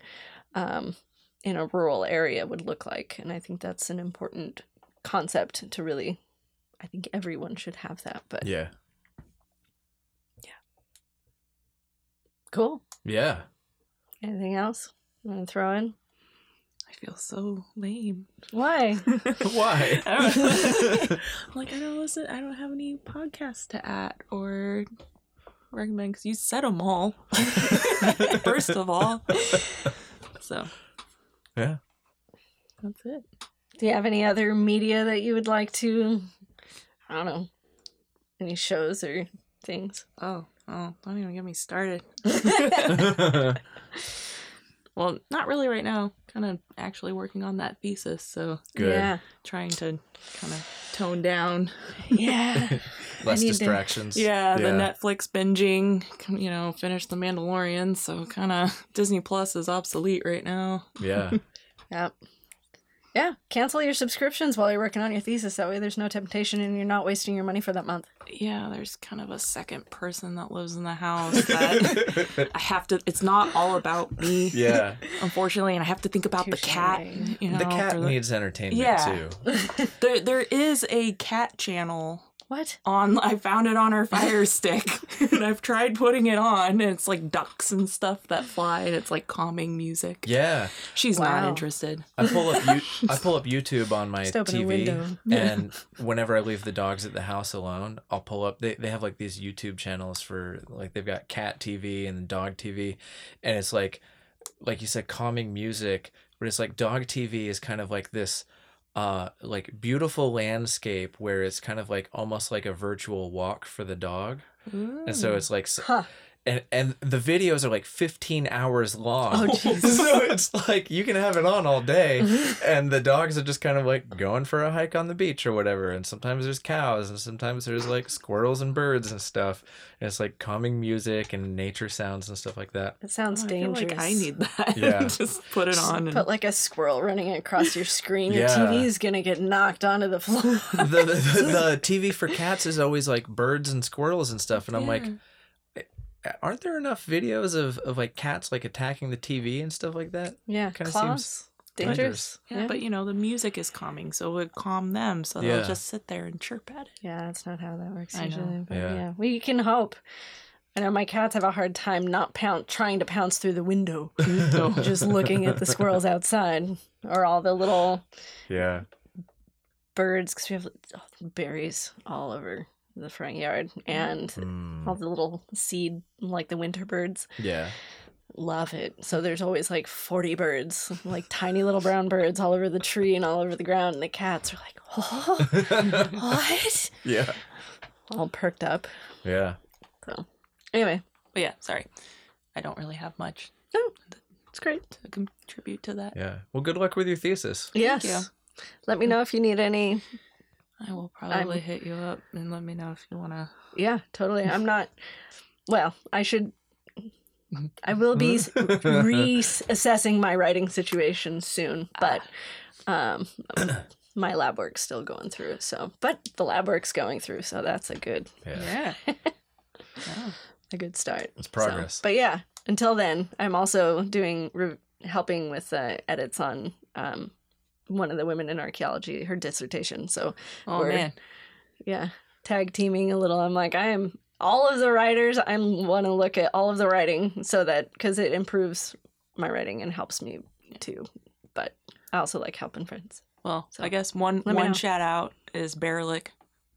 um, in a rural area would look like, and I think that's an important concept to really. I think everyone should have that, but yeah, Yeah. cool. Yeah. Anything else you want to throw in? I feel so lame. Why? Why? I don't- like I don't listen. I don't have any podcasts to add or recommend because you said them all. First of all, so Yeah. that's it. Do you have any other media that you would like to? I don't know. Any shows or things? Oh, oh, don't even get me started. Well, not really right now. Kind of actually working on that thesis, so Good. Yeah. trying to kind of tone down. Yeah. Less need to- distractions. Yeah, the Netflix binging. You know, finish The Mandalorian, so kind of Disney Plus is obsolete right now. Yeah. yep. Yeah. Cancel your subscriptions while you're working on your thesis. That way there's no temptation and you're not wasting your money for that month. Yeah, there's kind of a second person that lives in the house that I have to. It's not all about me. yeah. unfortunately, and I have to think about the cat. You know, The cat the- needs entertainment Yeah. too. there there is a cat channel What? on I found it on our fire stick and I've tried putting it on and it's like ducks and stuff that fly and it's like calming music. Yeah. She's Wow. not interested. I pull up you, I pull up YouTube on my Just open a TV, and whenever I leave the dogs at the house alone, I'll pull up. They they have like these YouTube channels for like they've got cat TV and dog TV, and it's like like you said, calming music. But it's like dog TV is kind of like this uh like beautiful landscape where it's kind of like almost like a virtual walk for the dog and so it's like Huh. And and the videos are like 15 hours long Oh, jeez. so it's like you can have it on all day and the dogs are just kind of like going for a hike on the beach or whatever and sometimes there's cows and sometimes there's like squirrels and birds and stuff and it's like calming music and nature sounds and stuff like that It sounds oh, I feel dangerous. like I need that. Yeah. Just put it on and Put like a squirrel running across your screen. Your Yeah. TV is gonna get knocked onto the floor. the, the, the TV for cats is always like birds and squirrels and stuff and I'm like aren't there enough videos of, of like cats like attacking the TV and stuff like that yeah, Kinda seems Dangerous. dangerous. Yeah, but you know, the music is calming, so it would calm them, so Yeah. they'll just sit there and chirp at it. Yeah, that's not how that works I know. usually. But Yeah. yeah. we can hope. I know my cats have a hard time not pound trying to pounce through the window, just looking at the squirrels outside or all the little yeah birds because we have oh, berries all over the front yard and Mm, all the little seed like the winter birds. Yeah. Love it. So there's always like 40 birds like tiny little brown birds all over the tree and all over the ground and the cats are like oh what? Yeah. All perked up. Yeah. So anyway. But yeah, sorry. I don't really have much it's great. to contribute to that. yeah. Well good luck with your thesis. Yes. You. let me know if you need any I will probably hit you up and let me know if you want to. yeah totally i'm not well i should i will be reassessing my writing situation soon but um my lab work's still going through so but the lab work's going through so that's a good yeah Yeah. Oh. a good start It's So- progress. but yeah until then i'm also doing re- helping with uh, edits on um one of the women in archaeology her dissertation so Oh man. yeah tag teaming a little i'm like i am all of the writers i want to look at all of the writing so that because it improves my writing and helps me too but i also like helping friends Well, So, I guess one let me know. one shout out is Baerlic.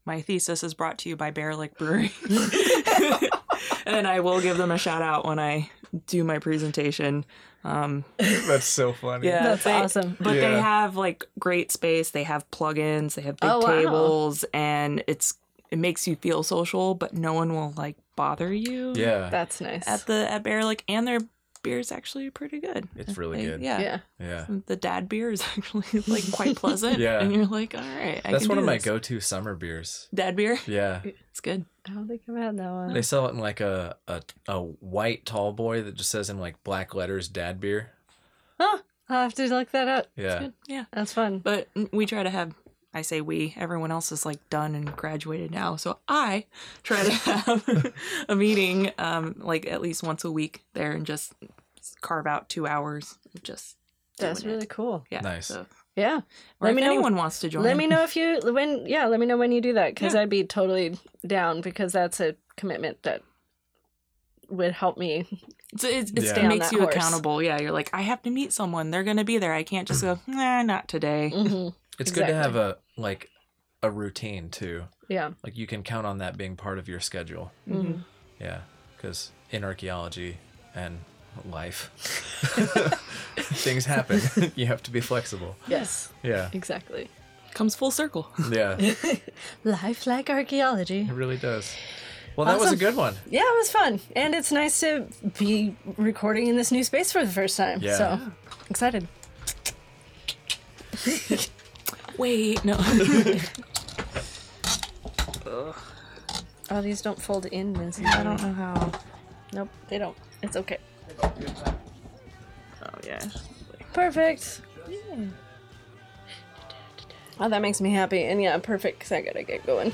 My thesis is brought to you by Baerlic Brewery. and I will give them a shout out when I do my presentation. Um, that's so funny yeah, That's they- awesome. But they have like great space. They have plugins. They have big Oh, wow. tables, and it's it makes you feel social, but no one will like bother you. yeah that's nice At the at Baerlic, and their beer is actually pretty good. It's really They- good. Yeah. yeah yeah The dad beer is actually like quite pleasant. Yeah. And you're like, all right, I that's can one do of my go-to summer beers dad beer. yeah It's good. I don't think i've had that one they sell it in like a, a a white tall boy that just says in like black letters dad beer huh i'll have to look that up yeah Yeah. that's fun But we try to have I say we, everyone else is like done and graduated now. So I try to have a meeting um like at least once a week there and just carve out 2 hours of just that's doing it. really cool yeah. Nice. So, yeah or Let if me know- anyone wants to join. let me know if you when yeah let me know when you do that because Yeah. i'd be totally down because that's a commitment that would help me It's, it's, it's- Yeah. it makes you horse. accountable. Yeah, you're like I have to meet someone. They're going to be there. I can't just go, "Nah, not today." Mhm. it's good to have a like a routine too yeah like you can count on that being part of your schedule Mhm. yeah because in archaeology and life. Things happen. You have to be flexible. Yes. Yeah. Exactly. Comes full circle. yeah. Life like archaeology. It really does. Well that was a good one. Yeah it was fun. And it's nice to be recording in this new space for the first time. Yeah. so excited. Wait, no. oh these don't fold in Lindsay. I don't know how. nope they don't. It's okay Oh yeah. perfect. Oh that makes me happy. And yeah perfect because i gotta get going